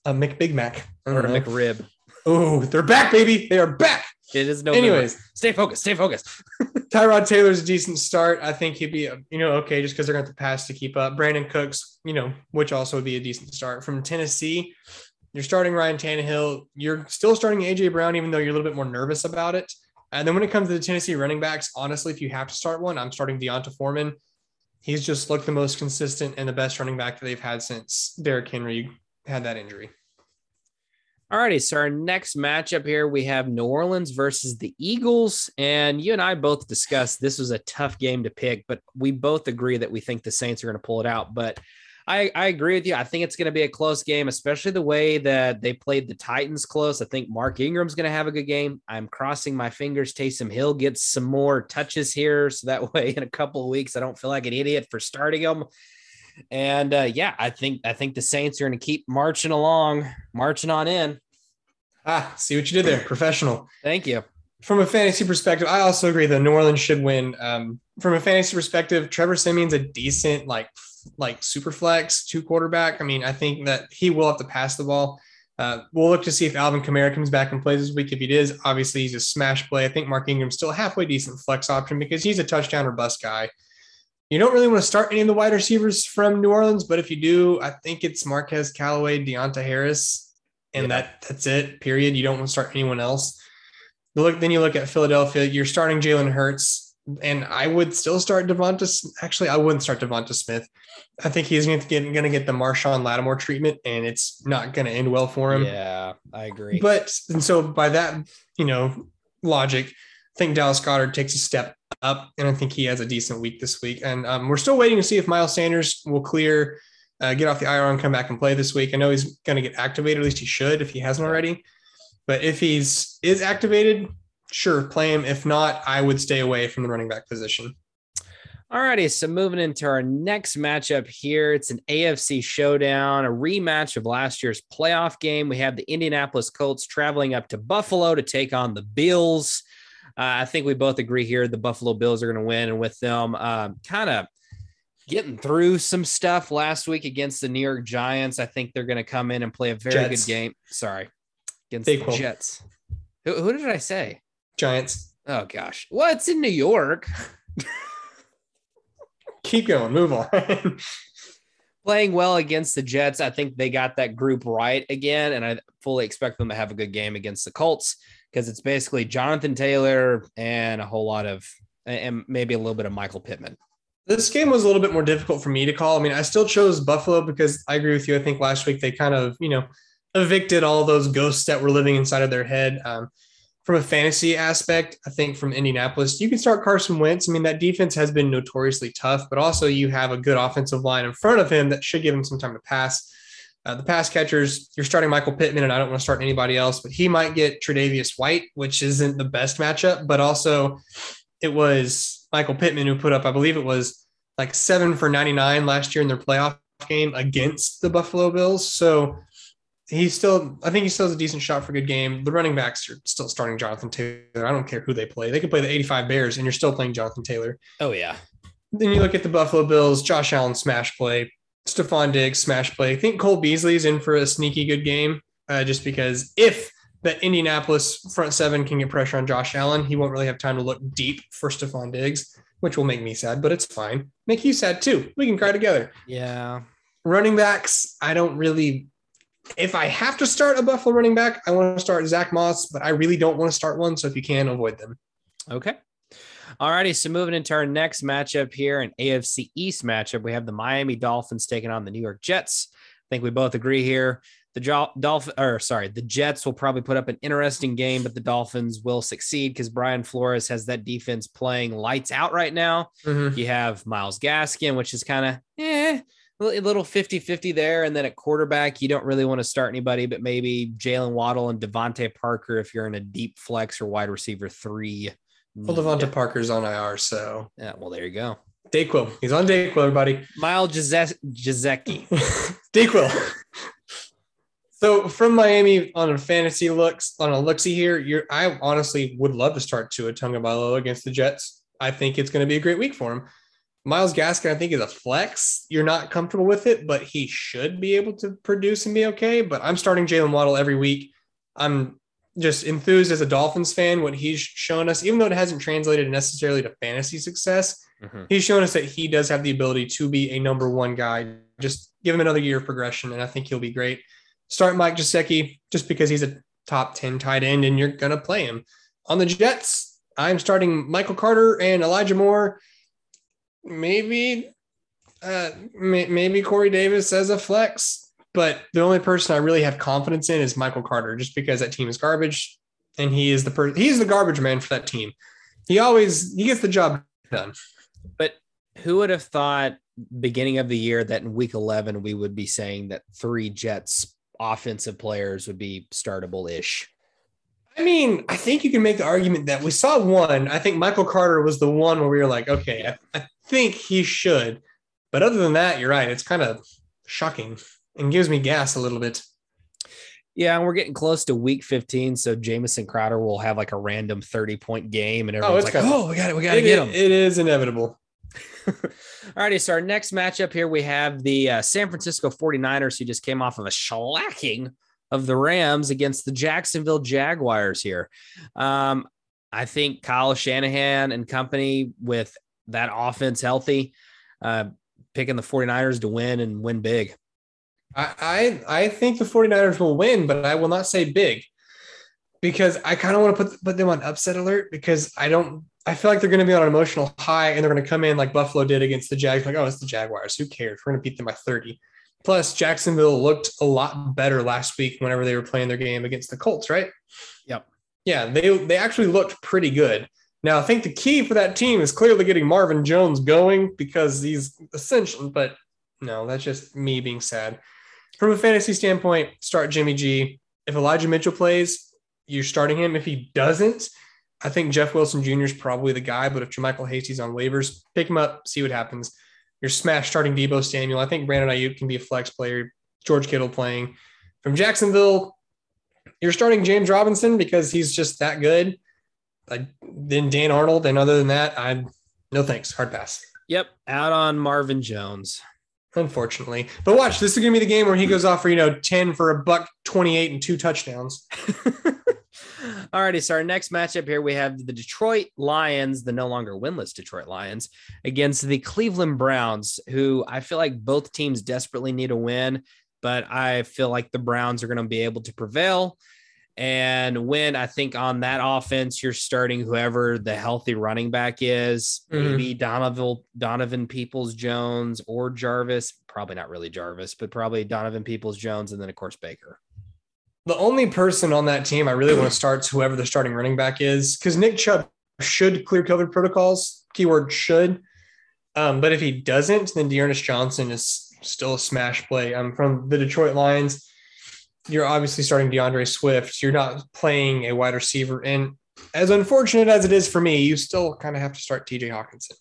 a McBig Mac. Or a uh-huh. McRib. Oh, they're back, baby. They are back. It is no. Anyways, stay focused. Stay focused. Tyrod Taylor's a decent start. I think he'd be, you know, okay, just because they're going to have to pass to keep up. Brandin Cooks, you know, which also would be a decent start. From Tennessee, you're starting Ryan Tannehill. You're still starting AJ Brown, even though you're a little bit more nervous about it. And then when it comes to the Tennessee running backs, honestly, if you have to start one, I'm starting D'Onta Foreman. He's just looked the most consistent and the best running back that they've had since Derrick Henry had that injury. Alrighty, so our next matchup here we have New Orleans versus the Eagles, and you and I both discussed this was a tough game to pick, but we both agree that we think the Saints are going to pull it out. But I, I agree with you. I think it's going to be a close game, especially the way that they played the Titans close. I think Mark Ingram's going to have a good game. I'm crossing my fingers. Taysom Hill gets some more touches here, so that way in a couple of weeks I don't feel like an idiot for starting him. And uh, yeah, I think I think the Saints are going to keep marching along, marching on in. Ah, see what you did there, professional. Thank you. From a fantasy perspective, I also agree that New Orleans should win. Um, from a fantasy perspective, Trevor Siemian's a decent like like super flex two quarterback. I mean, I think that he will have to pass the ball. Uh, we'll look to see if Alvin Kamara comes back and plays this week. If he does, obviously he's a smash play. I think Mark Ingram's still a halfway decent flex option because he's a touchdown or bust guy. You don't really want to start any of the wide receivers from New Orleans, but if you do, I think it's Marquez Callaway, Deonte Harris, and yeah. that that's it. Period. You don't want to start anyone else. Look, then you look at Philadelphia. You're starting Jalen Hurts and I would still start Devonta. Actually, I wouldn't start Devonta Smith. I think he's going to get going to get the Marshon Lattimore treatment, and it's not going to end well for him. Yeah, I agree. But and so by that, you know, logic, I think Dallas Goedert takes a step up, and I think he has a decent week this week. And um, we're still waiting to see if Miles Sanders will clear, uh, get off the IR and come back and play this week. I know he's going to get activated. At least he should if he hasn't already. But if he's is activated, sure, play him. If not, I would stay away from the running back position. All righty, so moving into our next matchup here, it's an AFC showdown, a rematch of last year's playoff game. We have the Indianapolis Colts traveling up to Buffalo to take on the Bills. Uh, I think we both agree here the Buffalo Bills are going to win, and with them um, kind of getting through some stuff last week against the New York Giants, I think they're going to come in and play a very Jets. good game. Sorry, against the Jets. Who, who did I say? Giants. Oh gosh. Well, it's in New York. Keep going. Move on. Playing well against the Jets. I think they got that group right again. And I fully expect them to have a good game against the Colts because it's basically Jonathan Taylor and a whole lot of, and maybe a little bit of Michael Pittman. This game was a little bit more difficult for me to call. I mean, I still chose Buffalo because I agree with you. I think last week they kind of, you know, evicted all those ghosts that were living inside of their head. Um, from a fantasy aspect, I think from Indianapolis, you can start Carson Wentz. I mean, that defense has been notoriously tough, but also you have a good offensive line in front of him that should give him some time to pass. Uh, the pass catchers, you're starting Michael Pittman, and I don't want to start anybody else, but he might get Tre'Davious White, which isn't the best matchup, but also it was Michael Pittman who put up, I believe it was like seven for 99 last year in their playoff game against the Buffalo Bills. So he's still I think he still has a decent shot for a good game. The running backs are still starting Jonathan Taylor. I don't care who they play. They could play the 85 Bears and you're still playing Jonathan Taylor. Oh yeah. Then you look at the Buffalo Bills, Josh Allen smash play, Stefon Diggs smash play. I think Cole Beasley's in for a sneaky good game. Uh, just because if that Indianapolis front seven can get pressure on Josh Allen, he won't really have time to look deep for Stefon Diggs, which will make me sad, but it's fine. Make you sad too. We can cry together. Yeah. Running backs, I don't really if I have to start a Buffalo running back, I want to start Zack Moss, but I really don't want to start one. So if you can, avoid them. Okay. All righty. So moving into our next matchup here, an AFC East matchup, we have the Miami Dolphins taking on the New York Jets. I think we both agree here. The Dolphin, or sorry, the Jets will probably put up an interesting game, but the Dolphins will succeed because Brian Flores has that defense playing lights out right now. Mm-hmm. You have Myles Gaskin, which is kind of eh a little 50 50 there. And then at quarterback, you don't really want to start anybody, but maybe Jaylen Waddle and DeVante Parker if you're in a deep flex or wide receiver three. Well, mm, DeVante Parker's on IR, so. Yeah, well, there you go. Dayquil. He's on Dayquil, everybody. Miles Gesicki. Dayquil. so from Miami on a fantasy looks on a looksy here, you're I honestly would love to start Tua Tagovailoa against the Jets. I think it's going to be a great week for him. Myles Gaskin, I think, is a flex. You're not comfortable with it, but he should be able to produce and be okay. But I'm starting Jaylen Waddle every week. I'm just enthused as a Dolphins fan what he's shown us, even though it hasn't translated necessarily to fantasy success. Mm-hmm. He's shown us that he does have the ability to be a number one guy. Just give him another year of progression, and I think he'll be great. Start Mike Gesicki just because he's a top 10 tight end and you're going to play him. On the Jets, I'm starting Michael Carter and Elijah Moore maybe uh, may, maybe Corey Davis as a flex, but the only person I really have confidence in is Michael Carter, just because that team is garbage, and he is the person he's the garbage man for that team. He always he gets the job done. But who would have thought beginning of the year that in week 11 we would be saying that three Jets offensive players would be startable ish? I mean, I think you can make the argument that we saw one. I think Michael Carter was the one where we were like, okay, I, I think he should. But other than that, you're right. It's kind of shocking and gives me gas a little bit. Yeah, and we're getting close to week 15, so Jamison Crowder will have like a random 30 point game, and everyone's like, kinda- "Oh, we got it, we got to get him." It is inevitable. All righty, so our next matchup here, we have the uh, San Francisco 49ers, who just came off of a shellacking of the Rams against the Jacksonville Jaguars here. Um, I think Kyle Shanahan and company with that offense healthy, uh, picking the 49ers to win and win big. I, I I think the 49ers will win, but I will not say big because I kind of want to put put them on upset alert because I don't I feel like they're going to be on an emotional high and they're going to come in like Buffalo did against the Jags like oh it's the Jaguars who cares we're going to beat them by 30. Plus Jacksonville looked a lot better last week whenever they were playing their game against the Colts, right? Yep. Yeah, they they actually looked pretty good. Now I think the key for that team is clearly getting Marvin Jones going because he's essential, but no, that's just me being sad. From a fantasy standpoint, start Jimmy G. If Elijah Mitchell plays, you're starting him. If he doesn't, I think Jeff Wilson Jr. is probably the guy. But if JaMycal Hasty's on waivers, pick him up, see what happens. You're smash starting Deebo Samuel. I think Brandon Aiyuk can be a flex player. George Kittle playing from Jacksonville. You're starting James Robinson because he's just that good. Like then Dan Arnold, and other than that, I'm no thanks, hard pass. Yep, out on Marvin Jones. Unfortunately, but watch this is gonna be the game where he goes off for you know ten for a buck twenty eight and two touchdowns. All righty, so our next matchup here we have the Detroit Lions, the no longer winless Detroit Lions, against the Cleveland Browns, who I feel like both teams desperately need a win, but I feel like the Browns are going to be able to prevail and when I think on that offense, you're starting whoever the healthy running back is, Mhm. maybe Donovan Donovan Peoples Jones or Jarvis. Probably not really Jarvis, but probably Donovan Peoples Jones, and then of course Baker. The only person on that team I really want to start is whoever the starting running back is, because Nick Chubb should clear COVID protocols. Keyword should. Um, but if he doesn't, then D'Ernest Johnson is still a smash play. I'm um, from the Detroit Lions, you're obviously starting D'Andre Swift. You're not playing a wide receiver. And as unfortunate as it is for me, you still kind of have to start TJ Hockenson.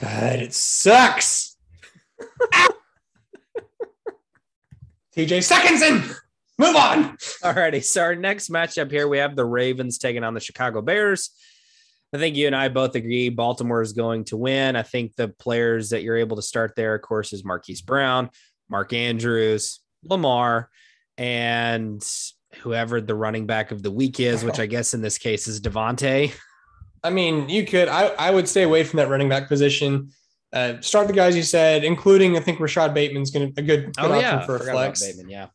But it sucks. TJ Secondson. Move on. Alrighty, so our next matchup here, we have the Ravens taking on the Chicago Bears. I think you and I both agree Baltimore is going to win. I think the players that you're able to start there, of course, is Marquise Brown, Mark Andrews, Lamar, and whoever the running back of the week is, which I guess in this case is Devontae. I mean, you could. I, I would stay away from that running back position. Uh, start the guys you said, including I think Rashod Bateman's going to a good, good Oh option yeah, for a flex. Bateman, yeah.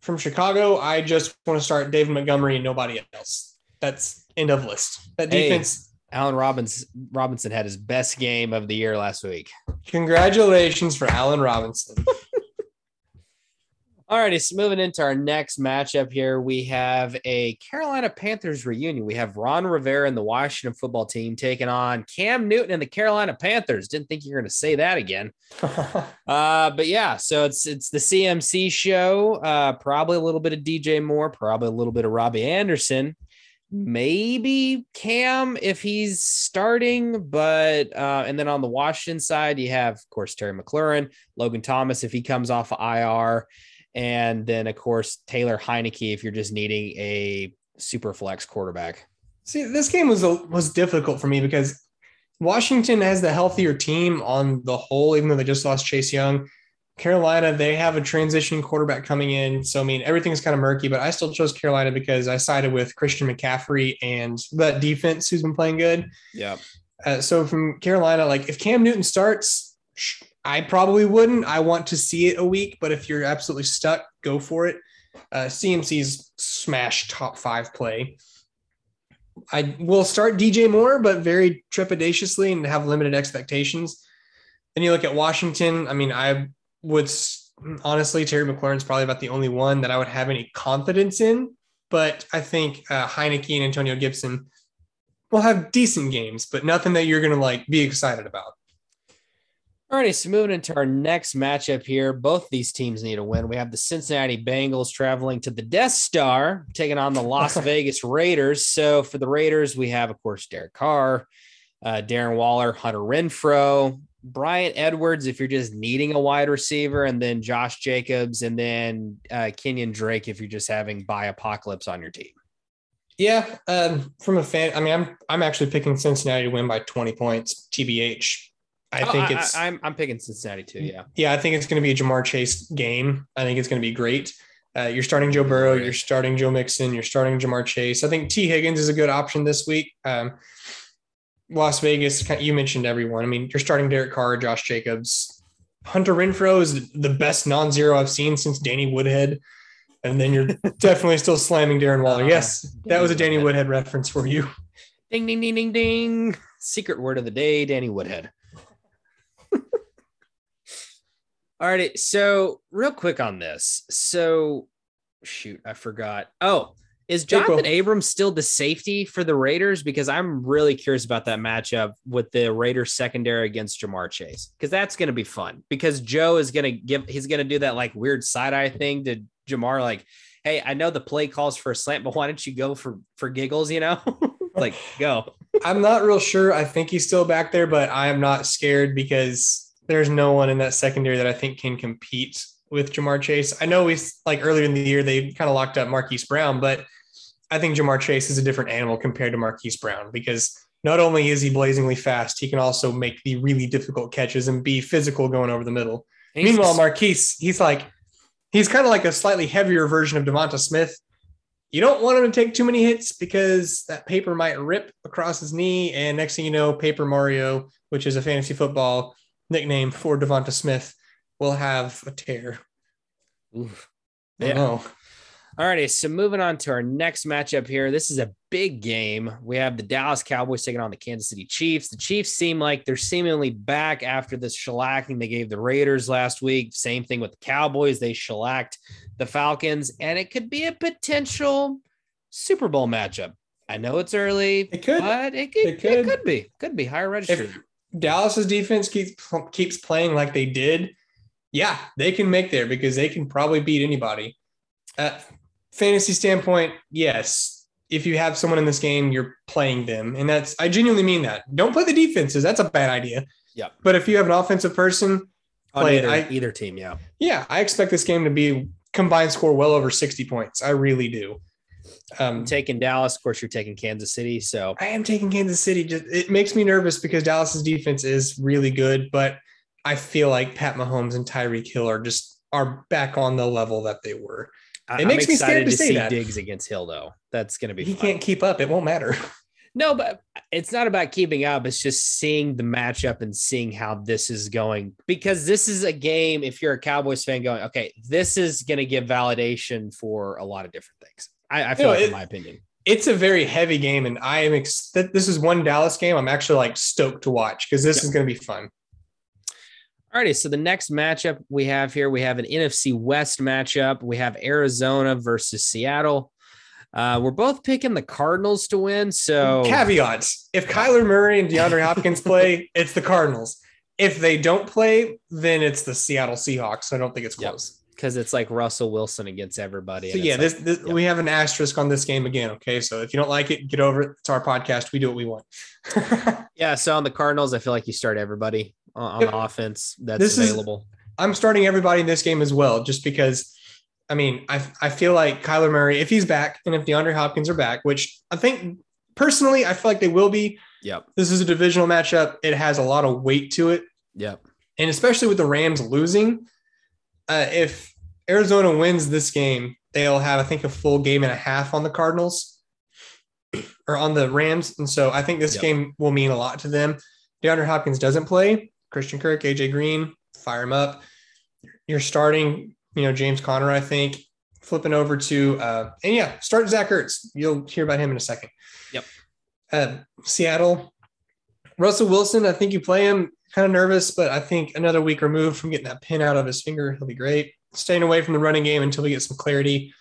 From Chicago, I just want to start David Montgomery and nobody else. That's end of list. That Hey. defense. Allen Robbins Robinson had his best game of the year last week. Congratulations for Allen Robinson. Alrighty, so moving into our next matchup here, we have a Carolina Panthers reunion. We have Ron Rivera and the Washington football team taking on Cam Newton and the Carolina Panthers. Didn't think you were going to say that again. Uh, but yeah, so it's it's the CMC show. Uh, probably a little bit of DJ Moore, probably a little bit of Robbie Anderson, maybe Cam if he's starting. But uh, and then on the Washington side, you have of course Terry McLaurin, Logan Thomas if he comes off of IR, and then of course Taylor Heinicke if you're just needing a super flex quarterback. See, this game was a, was difficult for me because Washington has the healthier team on the whole, even though they just lost Chase Young. Carolina, they have a transition quarterback coming in. So, I mean, everything's kind of murky, but I still chose Carolina because I sided with Christian McCaffrey and that defense who's been playing good. Yeah. Uh, so, from Carolina, like if Cam Newton starts, I probably wouldn't. I want to see it a week, but if you're absolutely stuck, go for it. Uh, CMC's smash top five play. I will start DJ Moore, but very trepidatiously and have limited expectations. Then you look at Washington. I mean, I would honestly, Terry McLaurin's probably about the only one that I would have any confidence in. But I think uh, Heinicke and Antonio Gibson will have decent games, but nothing that you're going to like be excited about. Alrighty, so moving into our next matchup here, both these teams need a win. We have the Cincinnati Bengals traveling to the Death Star, taking on the Las Vegas Raiders. So for the Raiders, we have, of course, Derek Carr, uh, Darren Waller, Hunter Renfrow. Bryan Edwards if you're just needing a wide receiver, and then Josh Jacobs, and then uh, Kenyan Drake if you're just having bye apocalypse on your team. Yeah, um, from a fan, I mean, I'm I'm actually picking Cincinnati to win by 20 points. TBH. I Oh, think it's I, am I'm picking Cincinnati too. Yeah. yeah, I think it's going to be a Ja'Marr Chase game. I think it's going to be great. Uh, you're starting Joe Burrow, you're starting Joe Mixon, you're starting Ja'Marr Chase. I think Tee Higgins is a good option this week. Um, Las Vegas, you mentioned everyone. I mean, you're starting Derek Carr, Josh Jacobs. Hunter Renfrow is the best non-zero I've seen since Danny Woodhead. And then you're definitely still slamming Darren Waller. Uh, yes, that was a Danny Woodhead. Woodhead reference for you. Ding ding ding ding ding. Secret word of the day, Danny Woodhead. All right, so real quick on this. So shoot, I forgot. Oh, is Jonathan April. Abrams still the safety for the Raiders? Because I'm really curious about that matchup with the Raiders secondary against Ja'Marr Chase. Because that's gonna be fun. Because Joe is gonna give he's gonna do that like weird side-eye thing to Ja'Marr, like, hey, I know the play calls for a slant, but why don't you go for for giggles, you know? like go. I'm not real sure. I think he's still back there, but I am not scared because there's no one in that secondary that I think can compete with Ja'Marr Chase. I know he's like earlier in the year they kind of locked up Marquise Brown, but I think Ja'Marr Chase is a different animal compared to Marquise Brown because not only is he blazingly fast, he can also make the really difficult catches and be physical going over the middle. He's- Meanwhile, Marquise, he's like he's kind of like a slightly heavier version of Devonta Smith. You don't want him to take too many hits because that paper might rip across his knee. And next thing you know, Paper Mario, which is a fantasy football nickname for Devonta Smith, will have a tear. Oof. I Yeah. know. All righty. So moving on to our next matchup here. This is a big game. We have the Dallas Cowboys taking on the Kansas City Chiefs. The Chiefs seem like they're seemingly back after this shellacking they gave the Raiders last week. Same thing with the Cowboys. They shellacked the Falcons, and it could be a potential Super Bowl matchup. I know it's early, It could. but it could, It it could. could be. Could be higher registered. If Dallas's defense keeps keeps playing like they did, yeah, they can make there because they can probably beat anybody. Uh, fantasy standpoint, yes. If you have someone in this game, you're playing them, and that's I genuinely mean that. Don't play the defenses; that's a bad idea. Yeah. But if you have an offensive person, on play it. either, I- either team, yeah. yeah, I expect this game to be combined score well over sixty points. I really do. Um, I'm taking Dallas. Of course, you're taking Kansas City. So I am taking Kansas City. Just it makes me nervous because Dallas's defense is really good, but I feel like Pat Mahomes and Tyreek Hill are just are back on the level that they were. It makes I'm me scared excited to to say see that. Diggs against Hill, though. That's going to be He fun. can't keep up. It won't matter. No, but it's not about keeping up. It's just seeing the matchup and seeing how this is going. Because this is a game, if you're a Cowboys fan, going, okay, this is going to give validation for a lot of different things. I, I feel No, like, it- in my opinion. It's a very heavy game, and I am. Ex- this is one Dallas game. I'm actually like stoked to watch because this Yep. is going to be fun. Alrighty, so the next matchup we have here, we have an NFC West matchup. We have Arizona versus Seattle. Uh, we're both picking the Cardinals to win. So Caveats: If Kyler Murray and DeAndre Hopkins play, it's the Cardinals. If they don't play, then it's the Seattle Seahawks. I don't think it's Yep. Because it's like Russell Wilson against everybody. So yeah, this, like- this yeah. we have an asterisk on this game again. Okay, so if you don't like it, get over it. It's our podcast. We do what we want. Yeah, so on the Cardinals, I feel like you start everybody on, offense that's This is- available. I'm starting everybody in this game as well, just because. I mean, I I feel like Kyler Murray, if he's back, and if DeAndre Hopkins are back, which I think personally, I feel like they will be. Yep, This is a divisional matchup. It has a lot of weight to it, yep, and especially with the Rams losing, uh, if Arizona wins this game, they'll have I think a full game and a half on the Cardinals or on the Rams, and so I think this Yep. game will mean a lot to them. DeAndre Hopkins doesn't play. Christian Kirk, AJ Green, fire him up. You're starting, you know, James Conner. I think flipping over to uh, and yeah, start Zach Ertz. You'll hear about him in a second. Yep. Uh, Seattle, Russell Wilson. I think you play him. Kind of nervous, but I think another week removed from getting that pin out of his finger, he'll be great. Staying away from the running game until we get some clarity.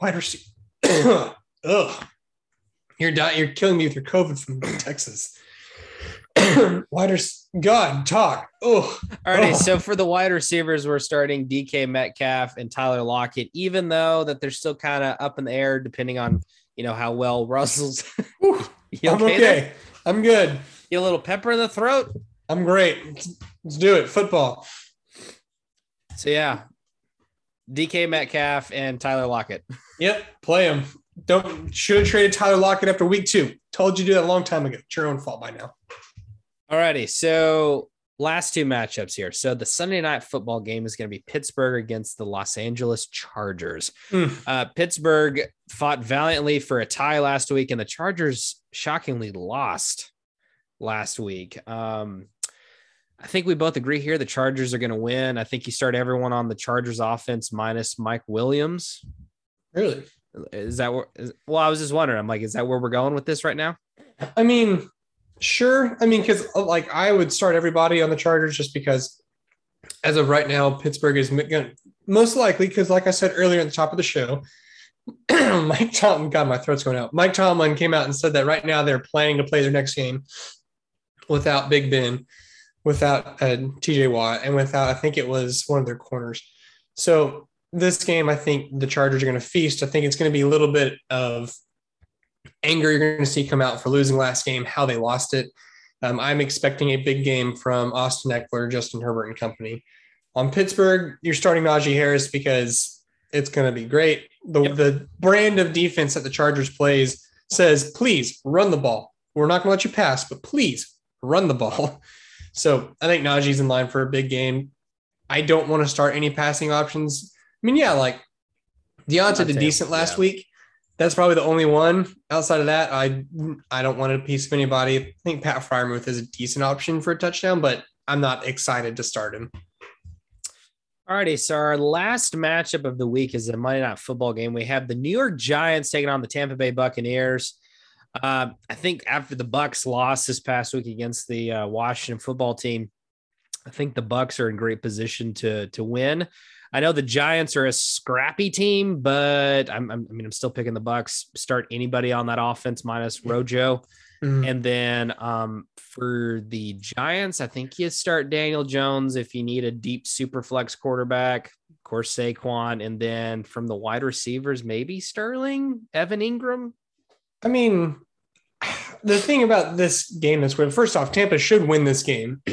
Wide receiver. Ugh. You're dying. You're killing me with your COVID from Texas. Wide God, talk. Oh, All right. Oh. So for the wide receivers, we're starting DK Metcalf and Tyler Lockett, even though that they're still kind of up in the air, depending on you know how well Russell's. I'm okay? I'm good. You a little pepper in the throat? I'm great. Let's do it. Football. So yeah, DK Metcalf and Tyler Lockett. Yep, play him. Don't should have traded Tyler Lockett after week two. Told you to do that a long time ago. It's your own fault by now. Alrighty, so last two matchups here. So the Sunday night football game is going to be Pittsburgh against the Los Angeles Chargers. Mm. Uh, Pittsburgh fought valiantly for a tie last week, and the Chargers shockingly lost last week. Um, I think we both agree here the Chargers are going to win. I think you start everyone on the Chargers offense minus Mike Williams. Really? Is that where? Is, well, I was just wondering. I'm like, is that where we're going with this right now? I mean, sure. I mean, because uh, like I would start everybody on the Chargers just because, as of right now, Pittsburgh is most likely because, like I said earlier at the top of the show, Mike Tomlin. God, my throat's going out. Mike Tomlin came out and said that right now they're planning to play their next game without Big Ben, without uh, T.J. Watt, and without I think it was one of their corners. So this game, I think the Chargers are going to feast. I think it's going to be a little bit of anger you're going to see come out for losing last game, how they lost it. Um, I'm expecting a big game from Austin Ekeler, Justin Herbert, and company. On Pittsburgh, you're starting Najee Harris because it's going to be great. The, Yep. the brand of defense that the Chargers plays says, please run the ball. We're not going to let you pass, but please run the ball. So I think Najee's in line for a big game. I don't want to start any passing options. I mean, yeah, like Diontae did decent last yeah. week. That's probably the only one. Outside of that, I I don't want a piece of anybody. I think Pat Freiermuth is a decent option for a touchdown, but I'm not excited to start him. Alrighty, so our last matchup of the week is a Monday Night Football game. We have the New York Giants taking on the Tampa Bay Buccaneers. Uh, I think after the Bucks lost this past week against the uh, Washington Football Team, I think the Bucks are in great position to to win. I know the Giants are a scrappy team, but I'm, I'm I mean I'm still picking the Bucks. Start anybody on that offense minus Rojo. Mhm. And then um, for the Giants, I think you start Daniel Jones if you need a deep super flex quarterback. Of course, Saquon. And then from the wide receivers, maybe Sterling, Evan Engram. I mean, the thing about this game is weird. First off, Tampa should win this game.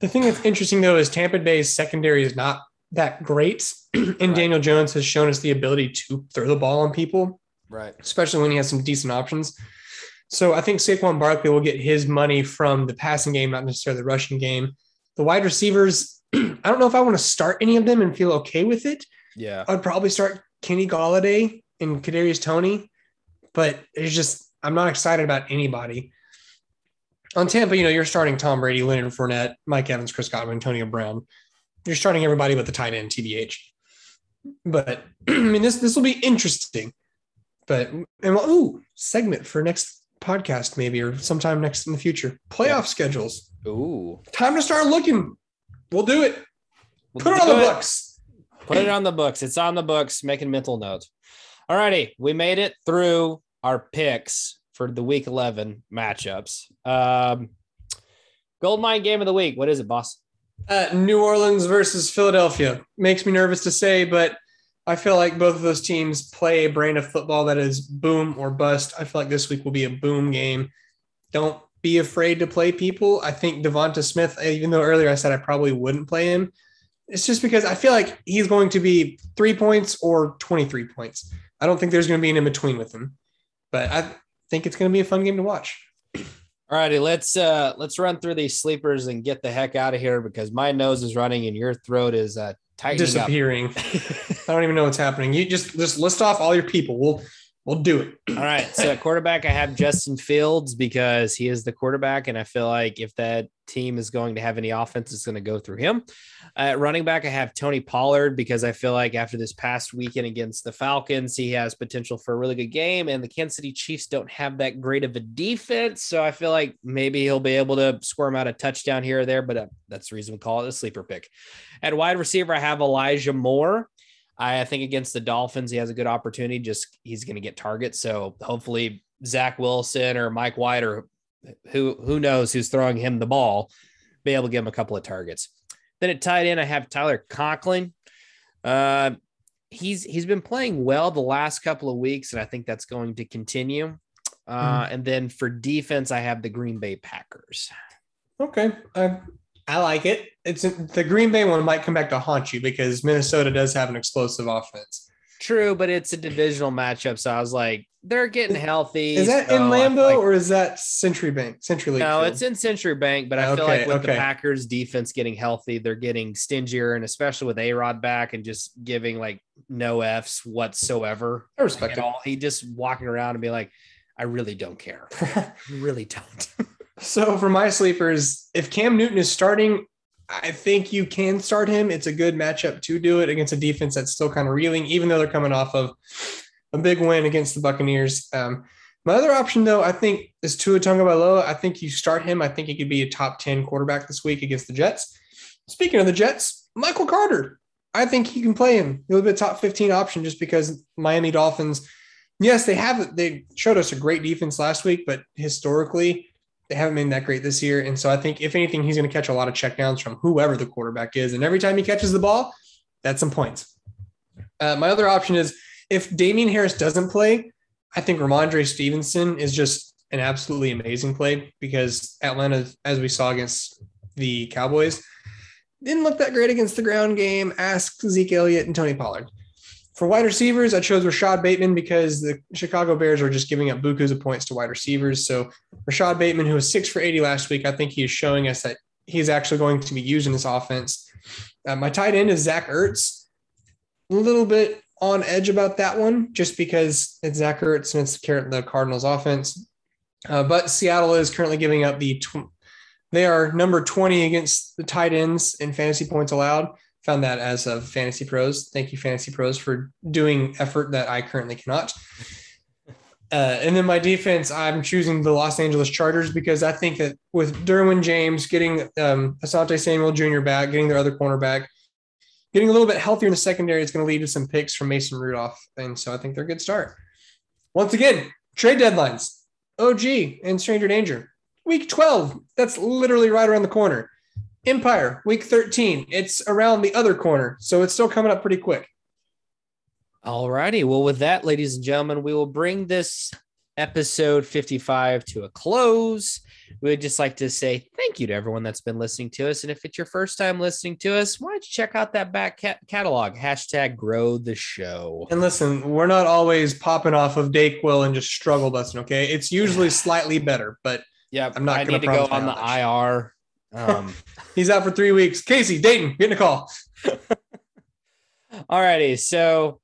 The thing that's interesting though is Tampa Bay's secondary is not that great, and Right. Daniel Jones has shown us the ability to throw the ball on people. Right. especially when he has some decent options. So I think Saquon Barkley will get his money from the passing game, not necessarily the rushing game. The wide receivers, I don't know if I want to start any of them and feel okay with it. Yeah. I'd probably start Kenny Golladay and Kadarius Toney, but it's just I'm not excited about anybody. On Tampa, you know, you're starting Tom Brady, Leonard Fournette, Mike Evans, Chris Godwin, Antonio Brown. You're starting everybody but the tight end, TBH. But I mean, this this will be interesting. But and well, ooh, segment for next podcast maybe or sometime next in the future. Playoff Yeah. schedules. Ooh. Time to start looking. We'll do it. We'll Put it on do the books. Put it on the books. It's on the books. Making mental notes. All righty. We made it through our picks for the week 11 matchups. Um, Gold mine game of the week. What is it, boss? Uh, New Orleans versus Philadelphia makes me nervous to say, but I feel like both of those teams play a brand of football that is boom or bust. I feel like this week will be a boom game. Don't be afraid to play people. I think Devonta Smith, even though earlier I said I probably wouldn't play him, it's just because I feel like he's going to be three points or 23 points. I don't think there's going to be an in between with him, but I think it's going to be a fun game to watch. All righty, let's uh let's run through these sleepers and get the heck out of here because my nose is running and your throat is uh tightening up. Disappearing. I don't even know what's happening. You just just list off all your people. We'll we'll do it. All right. So at quarterback, I have Justin Fields because he is the quarterback. And I feel like if that team is going to have any offense, it's going to go through him. At running back, I have Tony Pollard because I feel like after this past weekend against the Falcons, he has potential for a really good game. And the Kansas City Chiefs don't have that great of a defense. So I feel like maybe he'll be able to squirm out a touchdown here or there. But uh, that's the reason we call it a sleeper pick. At wide receiver, I have Elijah Moore. I think against the Dolphins, he has a good opportunity. Just he's going to get targets. So hopefully Zach Wilson or Mike White or who who knows who's throwing him the ball, be able to give him a couple of targets. Then at tight end, I have Tyler Conklin. Uh, he's he's been playing well the last couple of weeks, and I think that's going to continue. Uh, And then for defense, I have the Green Bay Packers. Okay. I I like it. It's the Green Bay one might come back to haunt you because Minnesota does have an explosive offense. True, but it's a divisional matchup, so I was like, they're getting healthy. Is that so in Lambeau like- or is that Century Bank? Century League. No, Field? it's in Century Bank, but I feel like Okay, with the. Packers defense getting healthy, they're getting stingier, and especially with A Rod back and just giving like no F's whatsoever. I respect all. He just walking around and be like, I really don't care. I really don't. So for my sleepers, if Cam Newton is starting, I think you can start him. It's a good matchup to do it against a defense that's still kind of reeling, even though they're coming off of a big win against the Buccaneers. Um, my other option, though, I think is Tua Tagovailoa. I think you start him. I think he could be a top ten quarterback this week against the Jets. Speaking of the Jets, Michael Carter. I think he can play him. He'll be a top fifteen option just because Miami Dolphins. Yes, they have. They showed us a great defense last week, but historically, they haven't been that great this year. And so I think if anything, he's going to catch a lot of checkdowns from whoever the quarterback is. And every time he catches the ball, that's some points. Uh, my other option is if Damien Harris doesn't play, I think Rhamondre Stevenson is just an absolutely amazing play because Atlanta, as we saw against the Cowboys, didn't look that great against the ground game. Ask Zeke Elliott and Tony Pollard. For wide receivers, I chose Rashod Bateman because the Chicago Bears are just giving up bukus of points to wide receivers. So Rashod Bateman, who was six for 80 last week, I think he is showing us that he's actually going to be used in this offense. Uh, my tight end is Zach Ertz. A little bit on edge about that one, just because it's Zach Ertz and it's the Cardinals offense. Uh, but Seattle is currently giving up the, tw- they are number 20 against the tight ends in fantasy points allowed. Found that as of Fantasy Pros. Thank you, Fantasy Pros, for doing effort that I currently cannot. Uh, and then my defense, I'm choosing the Los Angeles Chargers because I think that with Derwin James getting um, Asante Samuel Jr. back, getting their other cornerback, getting a little bit healthier in the secondary, it's going to lead to some picks from Mason Rudolph. And so I think they're a good start. Once again, trade deadlines, OG and Stranger Danger. Week 12, that's literally right around the corner. Empire, week 13, it's around the other corner. So it's still coming up pretty quick. All righty. Well, with that, ladies and gentlemen, we will bring this episode 55 to a close. We would just like to say thank you to everyone that's been listening to us. And if it's your first time listening to us, why don't you check out that back cat- catalog? Hashtag grow the show. And listen, we're not always popping off of Dayquil and just struggle busting, okay? It's usually slightly better, but Yeah, I'm not I need to go on the IR. Um, he's out for three weeks. Casey, Dayton, getting a call. All righty. So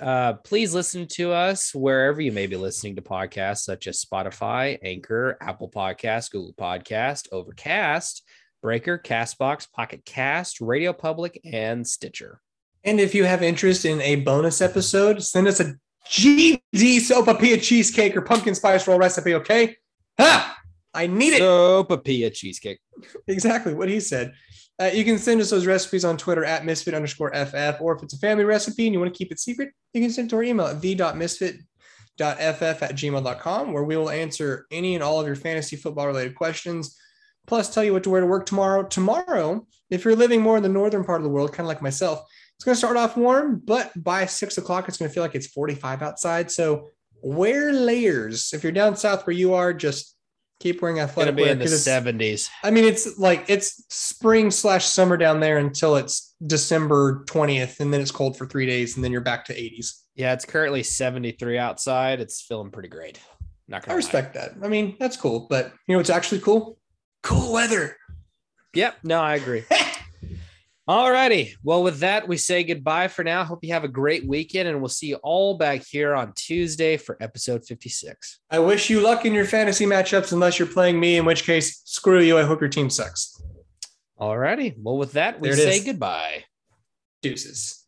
uh, please listen to us wherever you may be listening to podcasts such as Spotify, Anchor, Apple Podcast, Google Podcast, Overcast, Breaker, Castbox, Pocket Cast, Radio Public, and Stitcher. And if you have interest in a bonus episode, send us a GD sopapilla cheesecake or pumpkin spice roll recipe, okay? Ha! I need it. Sopapilla cheesecake. exactly what he said. Uh, you can send us those recipes on Twitter at misfit underscore FF, or if it's a family recipe and you want to keep it secret, you can send it to our email at the.misfit.ff at gmail.com, where we will answer any and all of your fantasy football related questions, plus tell you what to wear to work tomorrow. Tomorrow, if you're living more in the northern part of the world, kind of like myself, it's going to start off warm, but by six o'clock, it's going to feel like it's 45 outside. So wear layers. If you're down south where you are, just keep wearing It's athletic be wear in the it's- seventies. I mean, it's like it's spring slash summer down there until it's December 20th, and then it's cold for three days, and then you're back to 80s. Yeah, it's currently seventy three outside. It's feeling pretty great. Not gonna I lie. respect that. I mean, that's cool, but you know what's actually cool? Cool weather. Yep. No, I agree. All righty. Well, with that, we say goodbye for now. Hope you have a great weekend, and we'll see you all back here on Tuesday for episode 56. I wish you luck in your fantasy matchups unless you're playing me, in which case, screw you. I hope your team sucks. All righty. Well, with that, we say is. goodbye. Deuces.